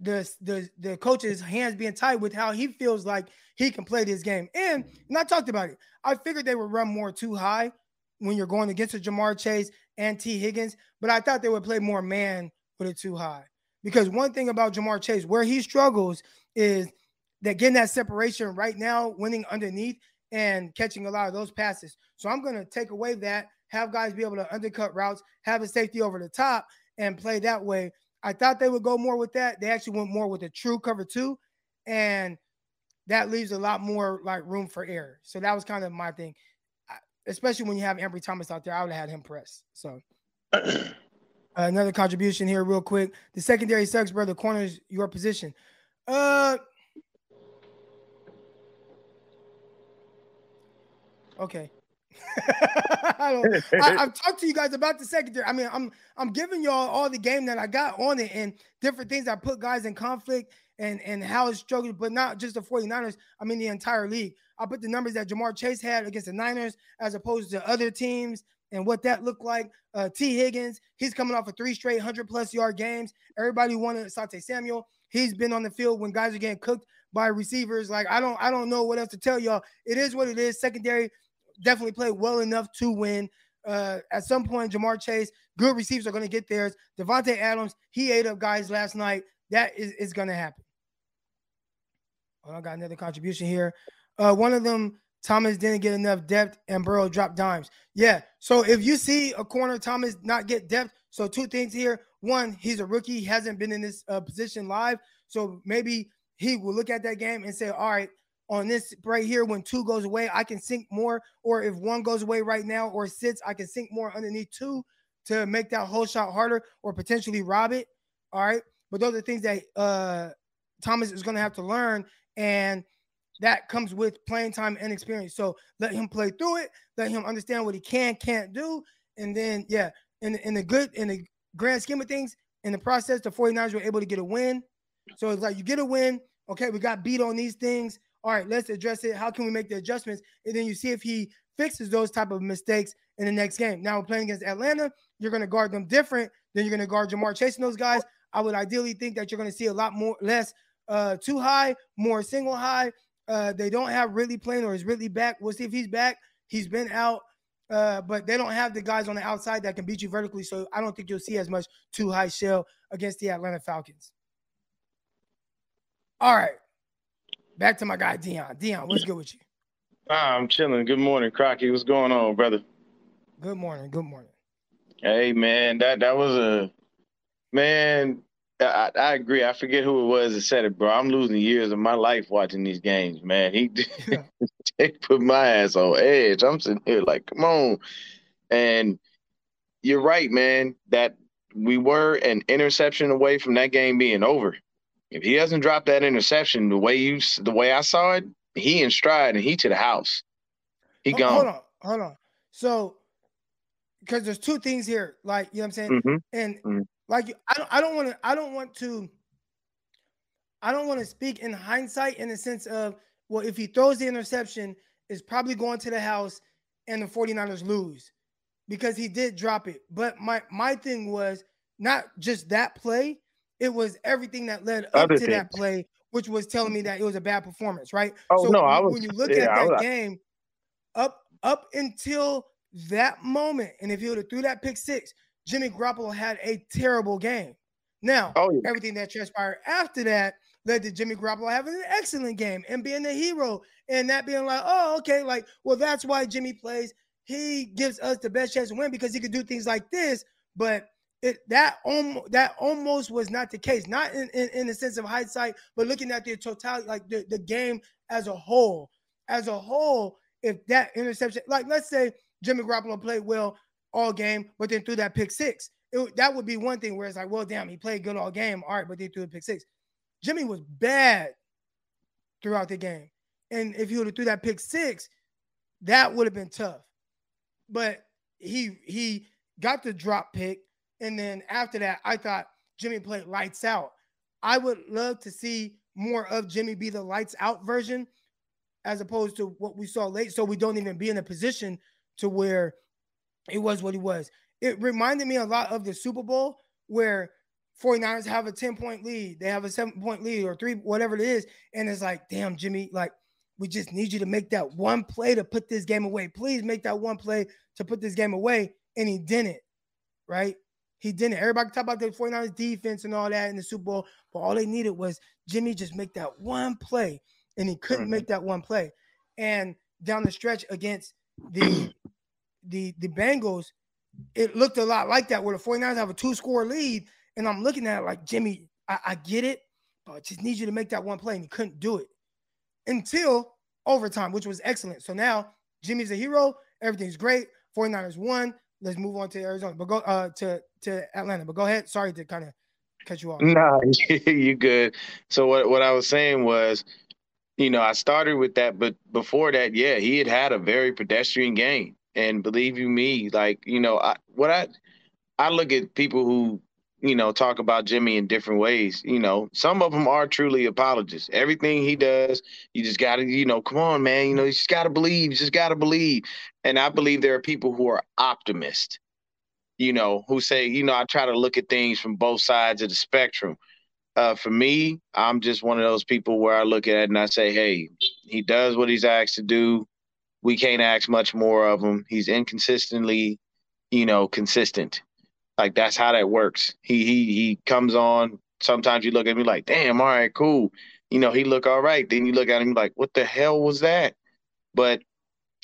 the the the coach's hands being tied with how he feels like he can play this game. And and I talked about it. I figured they would run more too high when you're going against a Ja'Marr Chase and Tee Higgins, but I thought they would play more man with it too high. Because one thing about Ja'Marr Chase, where he struggles is that getting that separation right now, winning underneath and catching a lot of those passes. So I'm going to take away that, have guys be able to undercut routes, have a safety over the top, and play that way. I thought they would go more with that. They actually went more with a true cover two, and that leaves a lot more like room for error. So that was kind of my thing, I- especially when you have Ambry Thomas out there. I would have had him press. So uh, another contribution here, real quick. The secondary sucks, brother. Corners your position. Uh. Okay. I I've talked to you guys about the secondary. I mean, I'm I'm giving y'all all the game that I got on it and different things that put guys in conflict and and how it's struggled, but not just the 49ers. I mean the entire league. I put the numbers that Ja'Marr Chase had against the Niners as opposed to other teams and what that looked like. Uh, Tee Higgins, he's coming off of three straight 100 plus yard games. Everybody wanted Sante Samuel. He's been on the field when guys are getting cooked by receivers. Like I don't, I don't know what else to tell y'all. It is what it is. Secondary definitely played well enough to win. Uh, at some point, Ja'Marr Chase, good receivers are going to get theirs. Davante Adams, he ate up guys last night. That is, is going to happen. Oh, I got another contribution here. Uh, one of them, Thomas didn't get enough depth and Burrow dropped dimes. Yeah. So if you see a corner Thomas not get depth, so two things here. One, he's a rookie, hasn't been in this uh, position live. So maybe he will look at that game and say, all right, on this right here, when two goes away, I can sink more. Or if one goes away right now or sits, I can sink more underneath two to make that whole shot harder or potentially rob it. All right. But those are things that uh Thomas is going to have to learn. And that comes with playing time and experience. So let him play through it, let him understand what he can, can't do. And then, yeah, in, in the good, in the grand scheme of things, in the process, the 49ers were able to get a win. So it's like you get a win. Okay, we got beat on these things. All right, let's address it. How can we make the adjustments? And then you see if he fixes those type of mistakes in the next game. Now, we're playing against Atlanta, you're going to guard them different than you're going to guard Ja'Marr chasing those guys. I would ideally think that you're going to see a lot more, less uh, too high, more single high. Uh, they don't have Ridley playing or is Ridley back. We'll see if he's back. He's been out Uh, but they don't have the guys on the outside that can beat you vertically. So I don't think you'll see as much too high shell against the Atlanta Falcons. All right. Back to my guy Dion. Dion, what's good with you? Ah, I'm chilling. Good morning, Crocky. What's going on, brother? Good morning. Good morning. Hey, man, that that was a man. I, I agree. I forget who it was that said it, bro. I'm losing years of my life watching these games, man. He they put my ass on edge. I'm sitting here like, come on. And you're right, man. That we were an interception away from that game being over. If he doesn't drop that interception the way you the way I saw it, he in stride and he to the house. He Ho- gone. Hold on. Hold on. So, because there's two things here, like you know what I'm saying, Mhm. and Mhm. like I don't, I don't want to, I don't want to, I don't want to speak in hindsight in the sense of, well, if he throws the interception, it's probably going to the house, and the 49ers lose, because he did drop it. But my my thing was not just that play; it was everything that led up Other to that play, which was telling me that it was a bad performance, right? Oh, no, I when- was- when you look yeah, at that game, up up until that moment, and if he would have threw that pick six, Jimmy Garoppolo had a terrible game. Now, Oh, yeah. everything that transpired after that led to Jimmy Garoppolo having an excellent game and being the hero, and that being like, oh, okay, like, well, that's why Jimmy plays. He gives us the best chance to win because he could do things like this, but it that almost that almost was not the case, not in, in, in the sense of hindsight, but looking at the totality, like the, the game as a whole. As a whole, if that interception, like let's say Jimmy Garoppolo played well all game, but then threw that pick six, it, that would be one thing where it's like, well, damn, he played good all game, all right, but they threw a pick six. Jimmy was bad throughout the game, and if he would have threw that pick six, that would have been tough. But he he got the drop pick, and then after that, I thought Jimmy played lights out. I would love to see more of Jimmy be the lights out version as opposed to what we saw late. So we don't even be in a position to where it was what he was. It reminded me a lot of the Super Bowl where 49ers have a 10 point lead, they have a seven point lead or three, whatever it is. And it's like, damn, Jimmy, like, we just need you to make that one play to put this game away. Please make that one play to put this game away. And he didn't, right? He didn't. Everybody talk about the 49ers defense and all that in the Super Bowl, but all they needed was Jimmy just make that one play. And he couldn't make that one play. And down the stretch against the the the Bengals, it looked a lot like that where the 49ers have a two-score lead. And I'm looking at it like, Jimmy, I, I get it, but I just need you to make that one play. And he couldn't do it until overtime, which was excellent. So now Jimmy's a hero. Everything's great. 49ers won. Let's move on to Arizona. But go uh to to Atlanta. But go ahead. Sorry to kind of cut you off. Nah, you good. So what what I was saying was, you know, I started with that, but before that, yeah, he had had a very pedestrian game, and believe you me, like you know, I what I I look at people who you know talk about Jimmy in different ways. You know, some of them are truly apologists. Everything he does, you just got to, you know, come on, man. You know, you just got to believe. You just got to believe. And I believe there are people who are optimists you know, who say, you know, I try to look at things from both sides of the spectrum. Uh, for me, I'm just one of those people where I look at it and I say, hey, he does what he's asked to do. We can't ask much more of him. He's inconsistently, you know, consistent. Like that's how that works. He he he comes on. Sometimes you look at me like, damn, all right, cool. You know, he look all right. Then you look at him like, what the hell was that? But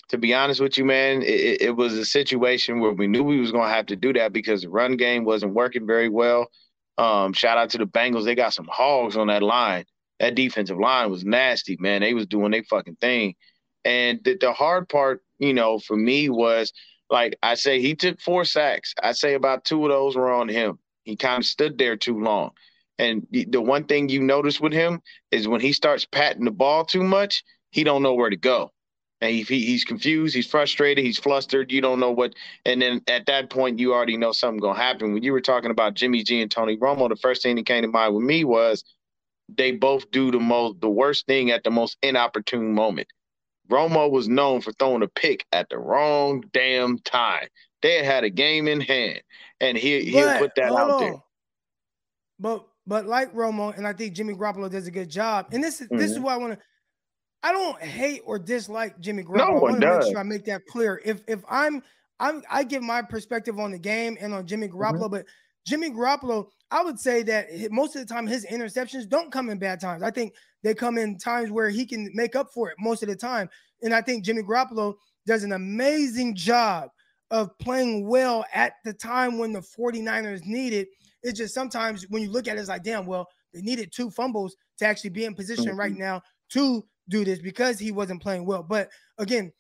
to be honest with you, man, it, it was a situation where we knew we was gonna have to do that because the run game wasn't working very well. Um, shout out to the Bengals; they got some hogs on that line. That defensive line was nasty, man. They was doing their fucking thing. And the, the hard part, you know, for me was like I say, he took four sacks. I say about two of those were on him. He kind of stood there too long. And the, the one thing you notice with him is when he starts patting the ball too much, he don't know where to go and he, he, he's confused, he's frustrated, he's flustered. You don't know what, and then at that point, you already know something gonna happen. When you were talking about Jimmy G and Tony Romo, the first thing that came to mind with me was they both do the most, the worst thing at the most inopportune moment. Romo was known for throwing a pick at the wrong damn time. They had had a game in hand, and he he'll put that out there. But but like Romo, and I think Jimmy Garoppolo does a good job. And this is this is Mhm. why I want to I don't hate or dislike Jimmy Garoppolo. No I one want to make does. sure I make that clear. If if I'm I'm I give my perspective on the game and on Jimmy Mm-hmm. Garoppolo, but Jimmy Garoppolo, I would say that most of the time his interceptions don't come in bad times. I think they come in times where he can make up for it most of the time. And I think Jimmy Garoppolo does an amazing job of playing well at the time when the 49ers need it. It's just sometimes when you look at it, it's like, damn, well, they needed two fumbles to actually be in position right now to do this because he wasn't playing well. But again,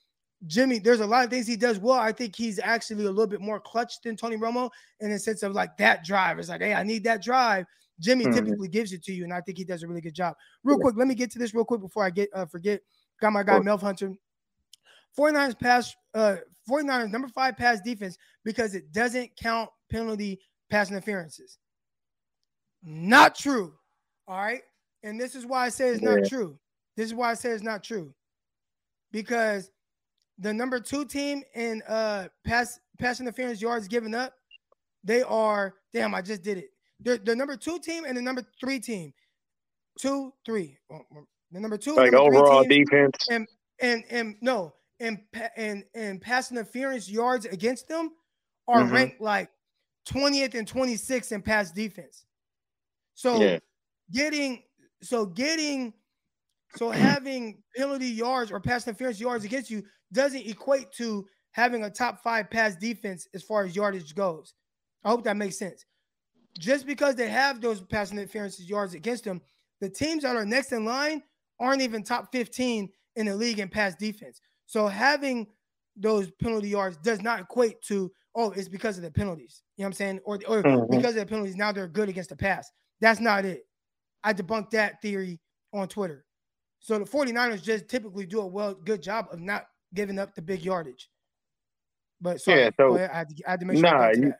Jimmy, there's a lot of things he does well. I think he's actually a little bit more clutch than Tony Romo in the sense of like that drive. It's like, hey, I need that drive. Jimmy Mhm. typically gives it to you, and I think he does a really good job. Real quick, let me get to this real quick before I get uh, forget. Got my guy Sure. Melv Hunter. 49ers pass, uh, 49ers number five pass defense because it doesn't count penalty pass interferences. Not true. All right. And this is why I say it's not true. This is why I say it's not true. Because the number two team in uh pass pass interference yards given up, they are damn, I just did it. They're the number two team and the number three team. Two, three. Oh, oh, The number two, Like number overall defense. and and and no and and and pass interference yards against them are Mhm. ranked like 20th and 26th in pass defense. So Yeah. getting so getting so having penalty yards or pass interference yards against you doesn't equate to having a top five pass defense as far as yardage goes. I hope that makes sense. Just because they have those pass interference yards against them, the teams that are next in line aren't even top 15 in the league in pass defense. So having those penalty yards does not equate to, oh, it's because of the penalties. You know what I'm saying? Or, or Mhm. because of the penalties, now they're good against the pass. That's not it. I debunked that theory on Twitter. So the 49ers just typically do a well good job of not giving up the big yardage. But sorry, Yeah, so- ahead. I had to, I had to make sure Nah, you-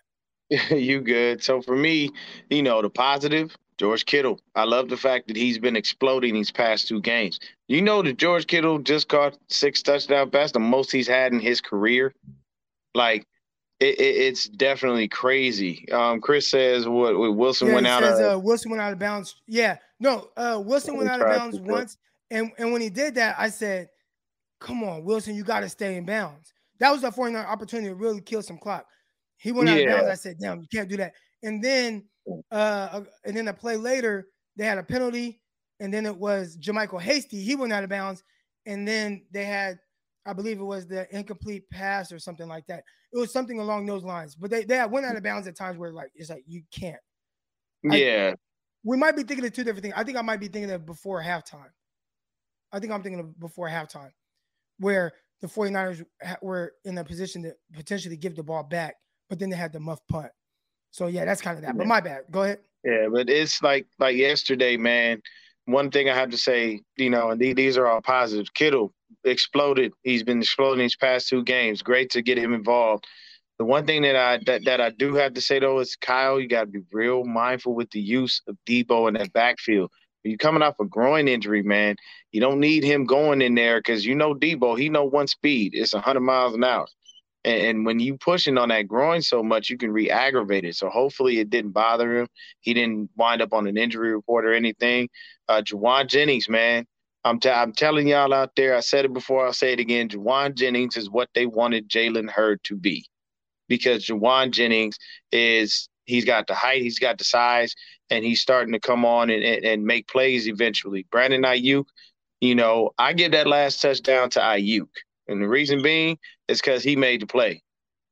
you good. So for me, you know, the positive, George Kittle. I love the fact that he's been exploding these past two games. You know that George Kittle just caught six touchdown passes, the most he's had in his career. Like it, it, it's definitely crazy. Um, Chris says what, what Wilson Yeah, went out says of. uh, Wilson went out of bounds. Yeah, no, uh, Wilson went out of bounds once, and and when he did that, I said, "Come on, Wilson, you got to stay in bounds." That was the 49 opportunity to really kill some clock. He went out of bounds. I said, "Damn, you can't do that." And then, uh, and then a play later, they had a penalty, and then it was JaMycal Hasty. He went out of bounds, and then they had, I believe it was the incomplete pass or something like that. It was something along those lines. But they they went out of bounds at times where like it's like you can't I- yeah, we might be thinking of two different things. I think I might be thinking of before halftime. I think I'm thinking of before halftime, where the 49ers were in a position to potentially give the ball back, but then they had the muff punt. So yeah, that's kind of that. But my bad. Go ahead. Yeah, but it's like like yesterday, man. One thing I have to say, you know, and these are all positives. Kittle exploded. He's been exploding these past two games. Great to get him involved. The one thing that I that, that I do have to say though is Kyle, you got to be real mindful with the use of Deebo in that backfield. You're coming off a groin injury, man. You don't need him going in there because you know Deebo. He know one speed. It's 100 miles an hour. And, and when you pushing on that groin so much, you can re-aggravate it. So hopefully it didn't bother him. He didn't wind up on an injury report or anything. Uh, Jauan Jennings, man, I'm t- I'm telling y'all out there. I said it before. I'll say it again. Jauan Jennings is what they wanted Jalen Hurd to be, because Jauan Jennings is he's got the height, he's got the size, and he's starting to come on and, and, and make plays eventually. Brandon Aiyuk, you know, I give that last touchdown to Aiyuk, and the reason being is because he made the play.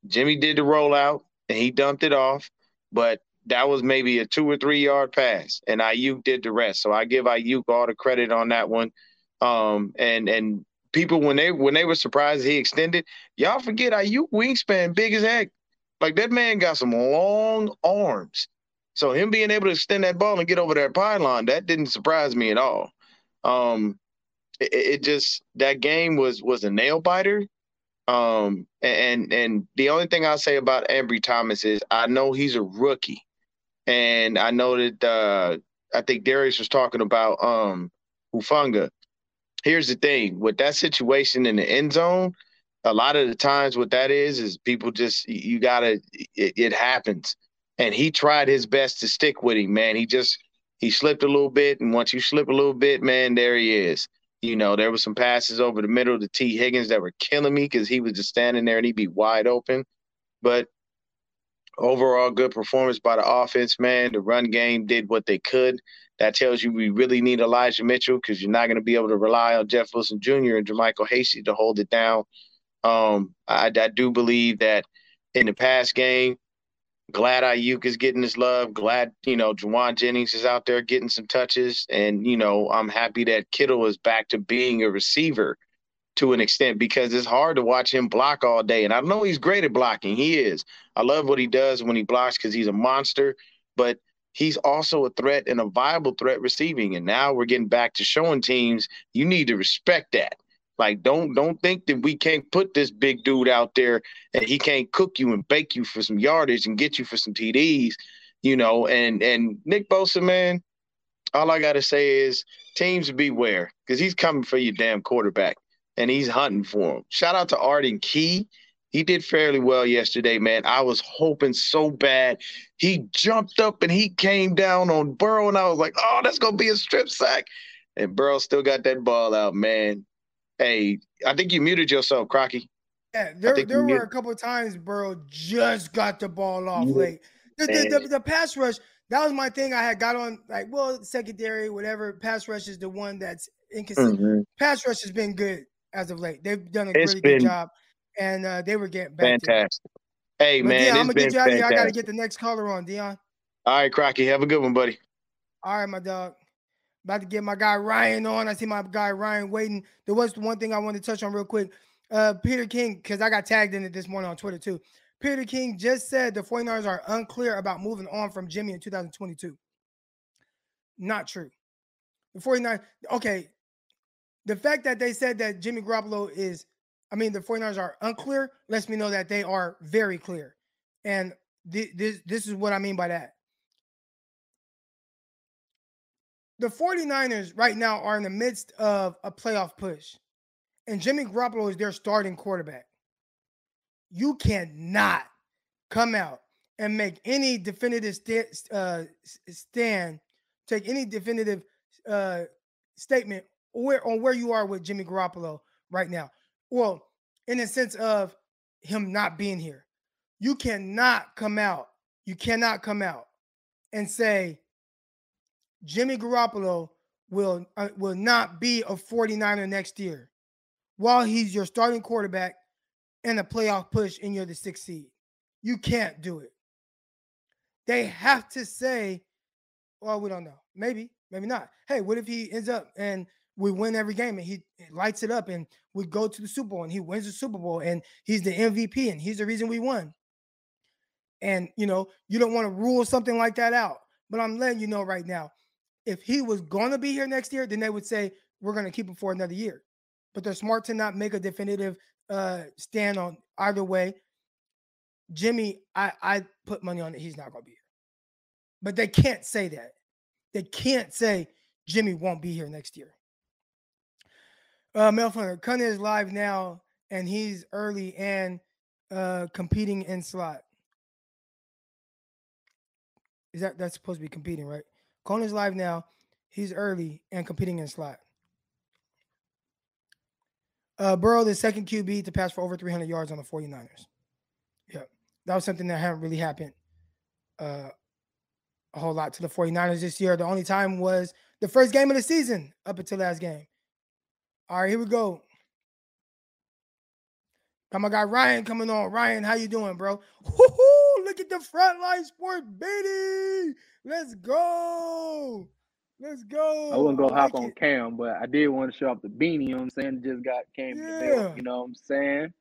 Jimmy did the rollout and he dumped it off, but that was maybe a two or three yard pass, and Aiyuk did the rest. So I give Aiyuk all the credit on that one. Um, and and people when they when they were surprised he extended, y'all forget Aiyuk wingspan big as heck. Like that man got some long arms. So him being able to extend that ball and get over that pylon, that didn't surprise me at all. Um, it, it just that game was was a nail biter. Um, and and the only thing I'll say about Ambry Thomas is I know he's a rookie, and I know that uh, I think Darius was talking about um Hufanga. Here's the thing with that situation in the end zone, a lot of the times what that is is people just you gotta it, it happens, and he tried his best to stick with him, man. He just he slipped a little bit, and once you slip a little bit, man, there he is. You know, there were some passes over the middle to Tee Higgins that were killing me because he was just standing there and he'd be wide open. But overall, good performance by the offense, man. The run game did what they could. That tells you we really need Elijah Mitchell because you're not going to be able to rely on Jeff Wilson Jr. and JaMycal Hasty to hold it down. Um, I, I do believe that in the past game, glad Aiyuk is getting his love. Glad, you know, Jauan Jennings is out there getting some touches. And, you know, I'm happy that Kittle is back to being a receiver to an extent because it's hard to watch him block all day. And I know he's great at blocking. He is. I love what he does when he blocks because he's a monster. But he's also a threat and a viable threat receiving. And now we're getting back to showing teams you need to respect that. Like, don't don't think that we can't put this big dude out there and he can't cook you and bake you for some yardage and get you for some TDs, you know. And and Nick Bosa, man, all I gotta say is teams beware because he's coming for your damn quarterback and he's hunting for him. Shout out to Arden Key. He did fairly well yesterday, man. I was hoping so bad. He jumped up and he came down on Burrow, and I was like, oh, that's gonna be a strip sack. And Burrow still got that ball out, man. Hey, I think you muted yourself, Crocky. Yeah, there, there were a couple of times Burrow just got the ball off late. The, the, the, the pass rush, that was my thing. I had got on like, well, secondary, whatever. Pass rush is the one that's inconsistent. Mhm. Pass rush has been good as of late. They've done a It's really good job, and uh, they were getting back. Fantastic. Hey, But man, Dion, I'm gonna get you out of here. I gotta get the next caller on, Dion. All right, Crocky, have a good one, buddy. All right, my dog. About to get my guy Ryan on. I see my guy Ryan waiting. There was one thing I wanted to touch on real quick. Uh, Peter King, because I got tagged in it this morning on Twitter too. Peter King just said the 49ers are unclear about moving on from Jimmy in 2022. Not true. The 49ers, okay. The fact that they said that Jimmy Garoppolo is, I mean, the 49ers are unclear lets me know that they are very clear. And thi- this, this is what I mean by that. The 49ers right now are in the midst of a playoff push, and Jimmy Garoppolo is their starting quarterback. You cannot come out and make any definitive sta- uh, stand, take any definitive uh, statement where on where you are with Jimmy Garoppolo right now. Well, in the sense of him not being here, you cannot come out. You cannot come out and say Jimmy Garoppolo will uh, will not be a 49er next year while he's your starting quarterback and a playoff push and you're the sixth seed. You can't do it. They have to say, well, we don't know. Maybe, maybe not. Hey, what if he ends up and we win every game and he lights it up and we go to the Super Bowl and he wins the Super Bowl and he's the MVP and he's the reason we won. And you know, you don't want to rule something like that out. But I'm letting you know right now, if he was going to be here next year, then they would say we're going to keep him for another year. But they're smart to not make a definitive uh, stand on either way. Jimmy, I I put money on it. He's not going to be here. But they can't say that. They can't say Jimmy won't be here next year. Uh, Mel Cunha is live now, and he's early and uh, competing in slot. Is that that's supposed to be competing, right? Conan's live now. He's early and competing in slot. Uh, Burrow, the second QB to pass for over 300 yards on the 49ers. Yeah, that was something that hadn't really happened uh, a whole lot to the 49ers this year. The only time was the first game of the season up until last game. All right, here we go. Got my guy Ryan coming on. Ryan, how you doing, bro? Woo-hoo, look at the Frontline Sports baby. Let's go. Let's go. I wouldn't go I hop like on it. cam, but I did want to show off the beanie. You know what I'm saying? Just got came the mail. You know what I'm saying?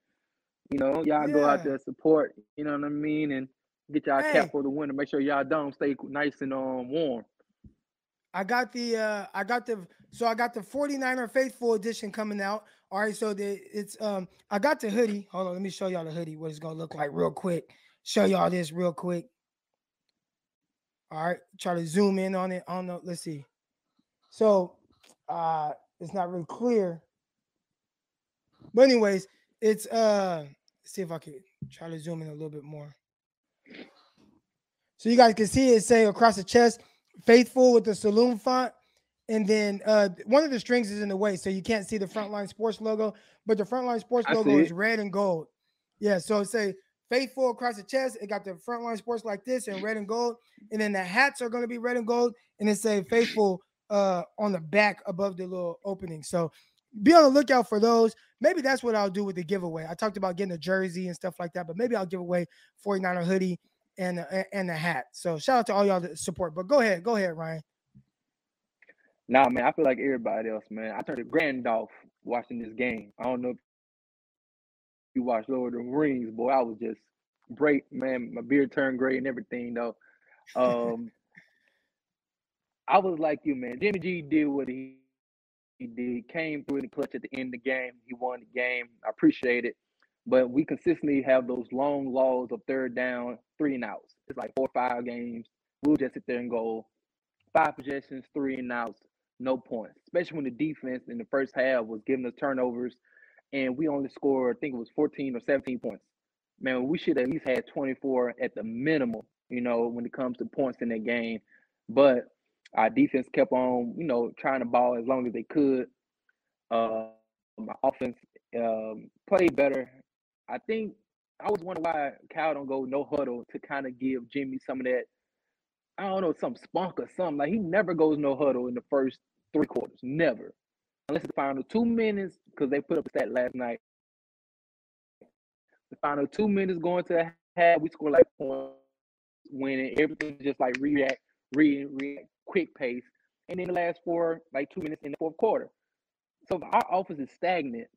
You know, y'all go out there support. You know what I mean? And get y'all Hey. cap for the winter. Make sure y'all don't stay nice and um warm. I got the uh I got the so I got the 49er faithful edition coming out. All right, so the it's um I got the hoodie. Hold on, let me show y'all the hoodie, what it's gonna look like real quick. Show y'all this real quick. All right, try to zoom in on it. On don't. Let's see. So uh it's not really clear. But anyways, it's uh let's see if I can try to zoom in a little bit more. So you guys can see it say across the chest, faithful with the saloon font. and then uh, one of the strings is in the way, so you can't see the Frontline Sports logo. But the Frontline Sports I logo is red and gold. Yeah, so say faithful across the chest. It got the Frontline Sports like this in red and gold, and then the hats are going to be red and gold, and it say faithful uh on the back above the little opening. So be on the lookout for those. Maybe that's what I'll do with the giveaway. I talked about getting a jersey and stuff like that, but maybe I'll give away 49er hoodie and a- and a hat. So shout out to all y'all that support. But go ahead, go ahead, Ryan. Nah, man, I feel like everybody else, man. I turned a grand off watching this game. I don't know if you watched Lord of the Rings, boy. I was just great, man. My beard turned gray and everything, though. Um, I was like you, man. Jimmy G did what he, he did. Came through the clutch at the end of the game. He won the game. I appreciate it. But we consistently have those long laws of third down, three and outs. It's like four or five games. We'll just sit there and go five possessions, three and outs, no points. Especially when the defense in the first half was giving us turnovers and we only scored, I think it was 14 or 17 points. Man, we should at least had 24 at the minimum, you know, when it comes to points in that game. But our defense kept on, you know, trying to ball as long as they could. Uh, my offense um, played better. I think I was wondering why Cal don't go no huddle to kind of give Jimmy some of that. I don't know, some spunk or something. Like he never goes no huddle in the first three quarters, never, unless the final two minutes because they put up a stat last night. The final two minutes going to the half, we score like points, winning. Everything just like react, re react, quick pace. And then the last four, like two minutes in the fourth quarter. So if our offense is stagnant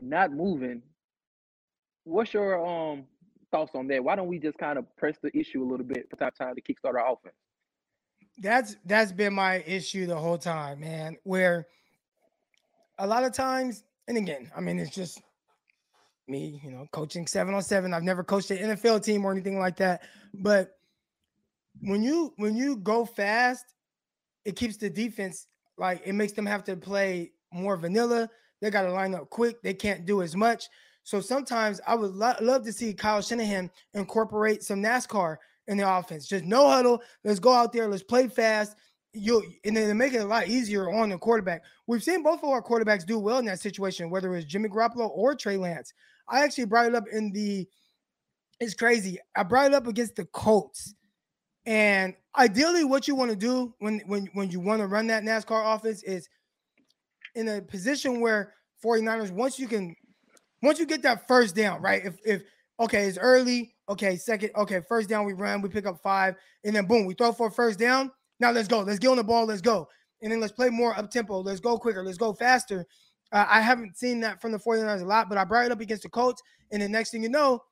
not moving, what's your um thoughts on that? Why don't we just kind of press the issue a little bit for time time to kickstart our offense? That's that's been my issue the whole time, man. Where a lot of times, and again, I mean, it's just me, you know, coaching seven on seven. I've never coached an NFL team or anything like that. But when you when you go fast, it keeps the defense like it makes them have to play more vanilla. They got to line up quick. They can't do as much. So sometimes I would lo- love to see Kyle Shanahan incorporate some NASCAR in the offense. Just no huddle. Let's go out there. Let's play fast. You and then make it a lot easier on the quarterback. We've seen both of our quarterbacks do well in that situation, whether it was Jimmy Garoppolo or Trey Lance. I actually brought it up in the. It's crazy. I brought it up against the Colts, and ideally, what you want to do when when when you want to run that NASCAR offense is in a position where 49ers once you can once you get that first down, right? If if okay, it's early, okay, second, okay, first down, we run, we pick up five, and then boom, we throw for a first down. Now let's go, let's get on the ball, let's go, and then let's play more up tempo, let's go quicker, let's go faster. Uh, I haven't seen that from the 49ers a lot, but I brought it up against the Colts, and the next thing you know,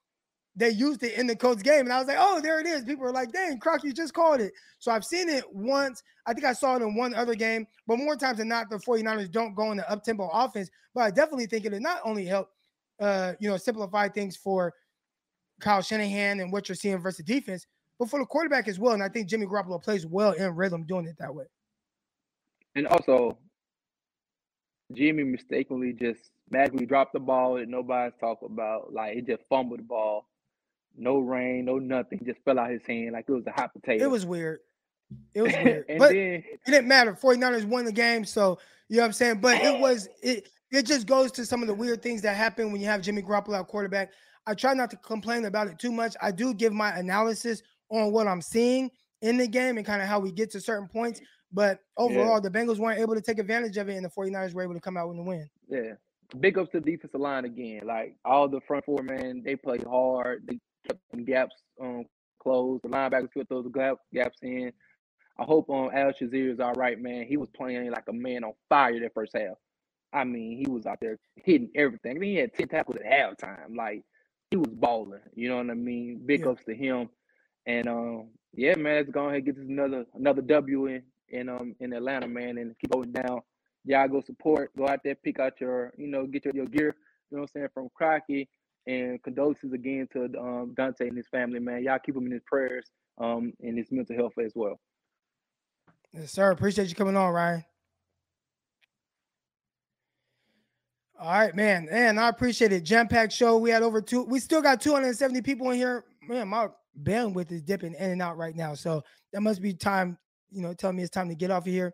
they used it in the Colts game, and I was like, oh, there it is. People are like, dang, Croc, you just called it. So I've seen it once. I think I saw it in one other game, but more times than not, the 49ers don't go in the up tempo offense. But I definitely think it'll not only help uh, you know, simplify things for Kyle Shanahan and what you're seeing versus defense, but for the quarterback as well. And I think Jimmy Garoppolo plays well in rhythm doing it that way. And also, Jimmy mistakenly just magically dropped the ball that nobody's talking about. Like he just fumbled the ball. No rain, no nothing. Just fell out his hand like it was a hot potato. It was weird. It was weird. and but then it didn't matter. 49ers won the game. So you know what I'm saying? But it was it it just goes to some of the weird things that happen when you have Jimmy Garoppolo at quarterback. I try not to complain about it too much. I do give my analysis on what I'm seeing in the game and kind of how we get to certain points. But overall, the Bengals weren't able to take advantage of it, and the 49ers were able to come out with a win. Yeah. Big ups to the defensive line again. Like all the front four man, they played hard. They kept them gaps um closed. The linebackers put those gap, gaps in. I hope um Al Shazier is all right, man. He was playing like a man on fire that first half. I mean, he was out there hitting everything. I mean, he had 10 tackles at halftime. Like he was balling. You know what I mean? Big Yeah. ups to him. And um, yeah, man, let's go ahead and get this another another W in in um in Atlanta, man, and keep going down. Y'all go support, go out there, pick out your, you know, get your, your gear, you know what I'm saying, from Crocky. And condolences again to um, Dante and his family, man. Y'all keep him in his prayers um and his mental health as well. Yes, sir. Appreciate you coming on, Ryan. All right, man. And I appreciate it. Jam packed show. We had over two. We still got 270 people in here. Man, my bandwidth is dipping in and out right now. So that must be time, you know, telling me it's time to get off of here.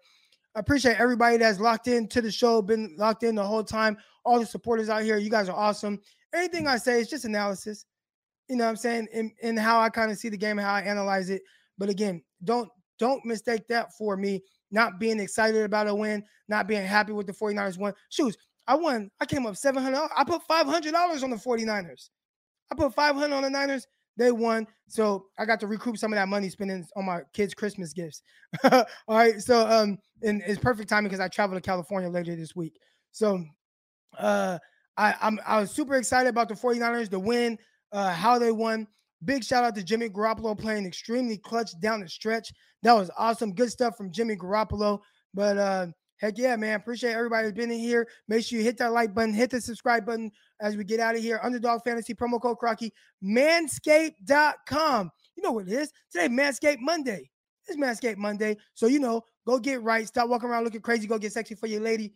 I appreciate everybody that's locked in to the show, been locked in the whole time. All the supporters out here, you guys are awesome. Anything I say is just analysis. You know what I'm saying? And, how I kind of see the game how I analyze it. But again, don't don't mistake that for me not being excited about a win, not being happy with the 49ers win. Shoes, I won. I came up 700. I put $500 on the 49ers. I put 500 on the Niners. They won. So I got to recoup some of that money spending on my kids' Christmas gifts. All right. So um, and it's perfect timing because I travel to California later this week. So uh I, I'm I was super excited about the 49ers, the win, uh, how they won. Big shout out to Jimmy Garoppolo playing extremely clutch down the stretch. That was awesome. Good stuff from Jimmy Garoppolo. But uh, heck yeah, man. Appreciate everybody who's been in here. Make sure you hit that like button, hit the subscribe button as we get out of here. Underdog Fantasy promo code Crocky, manscaped.com. You know what it is. Today, Manscaped Monday. It's Manscaped Monday. So, you know, go get right. Stop walking around looking crazy. Go get sexy for your lady.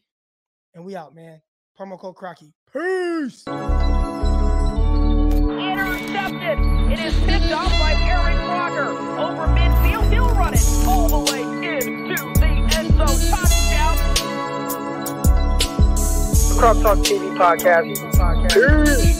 And we out, man. Promo code Crocky. Peace. Intercepted. It is picked off by Aaron Rodger. Over midfield, he'll run it all the way Croc Talk TV podcast. Peace.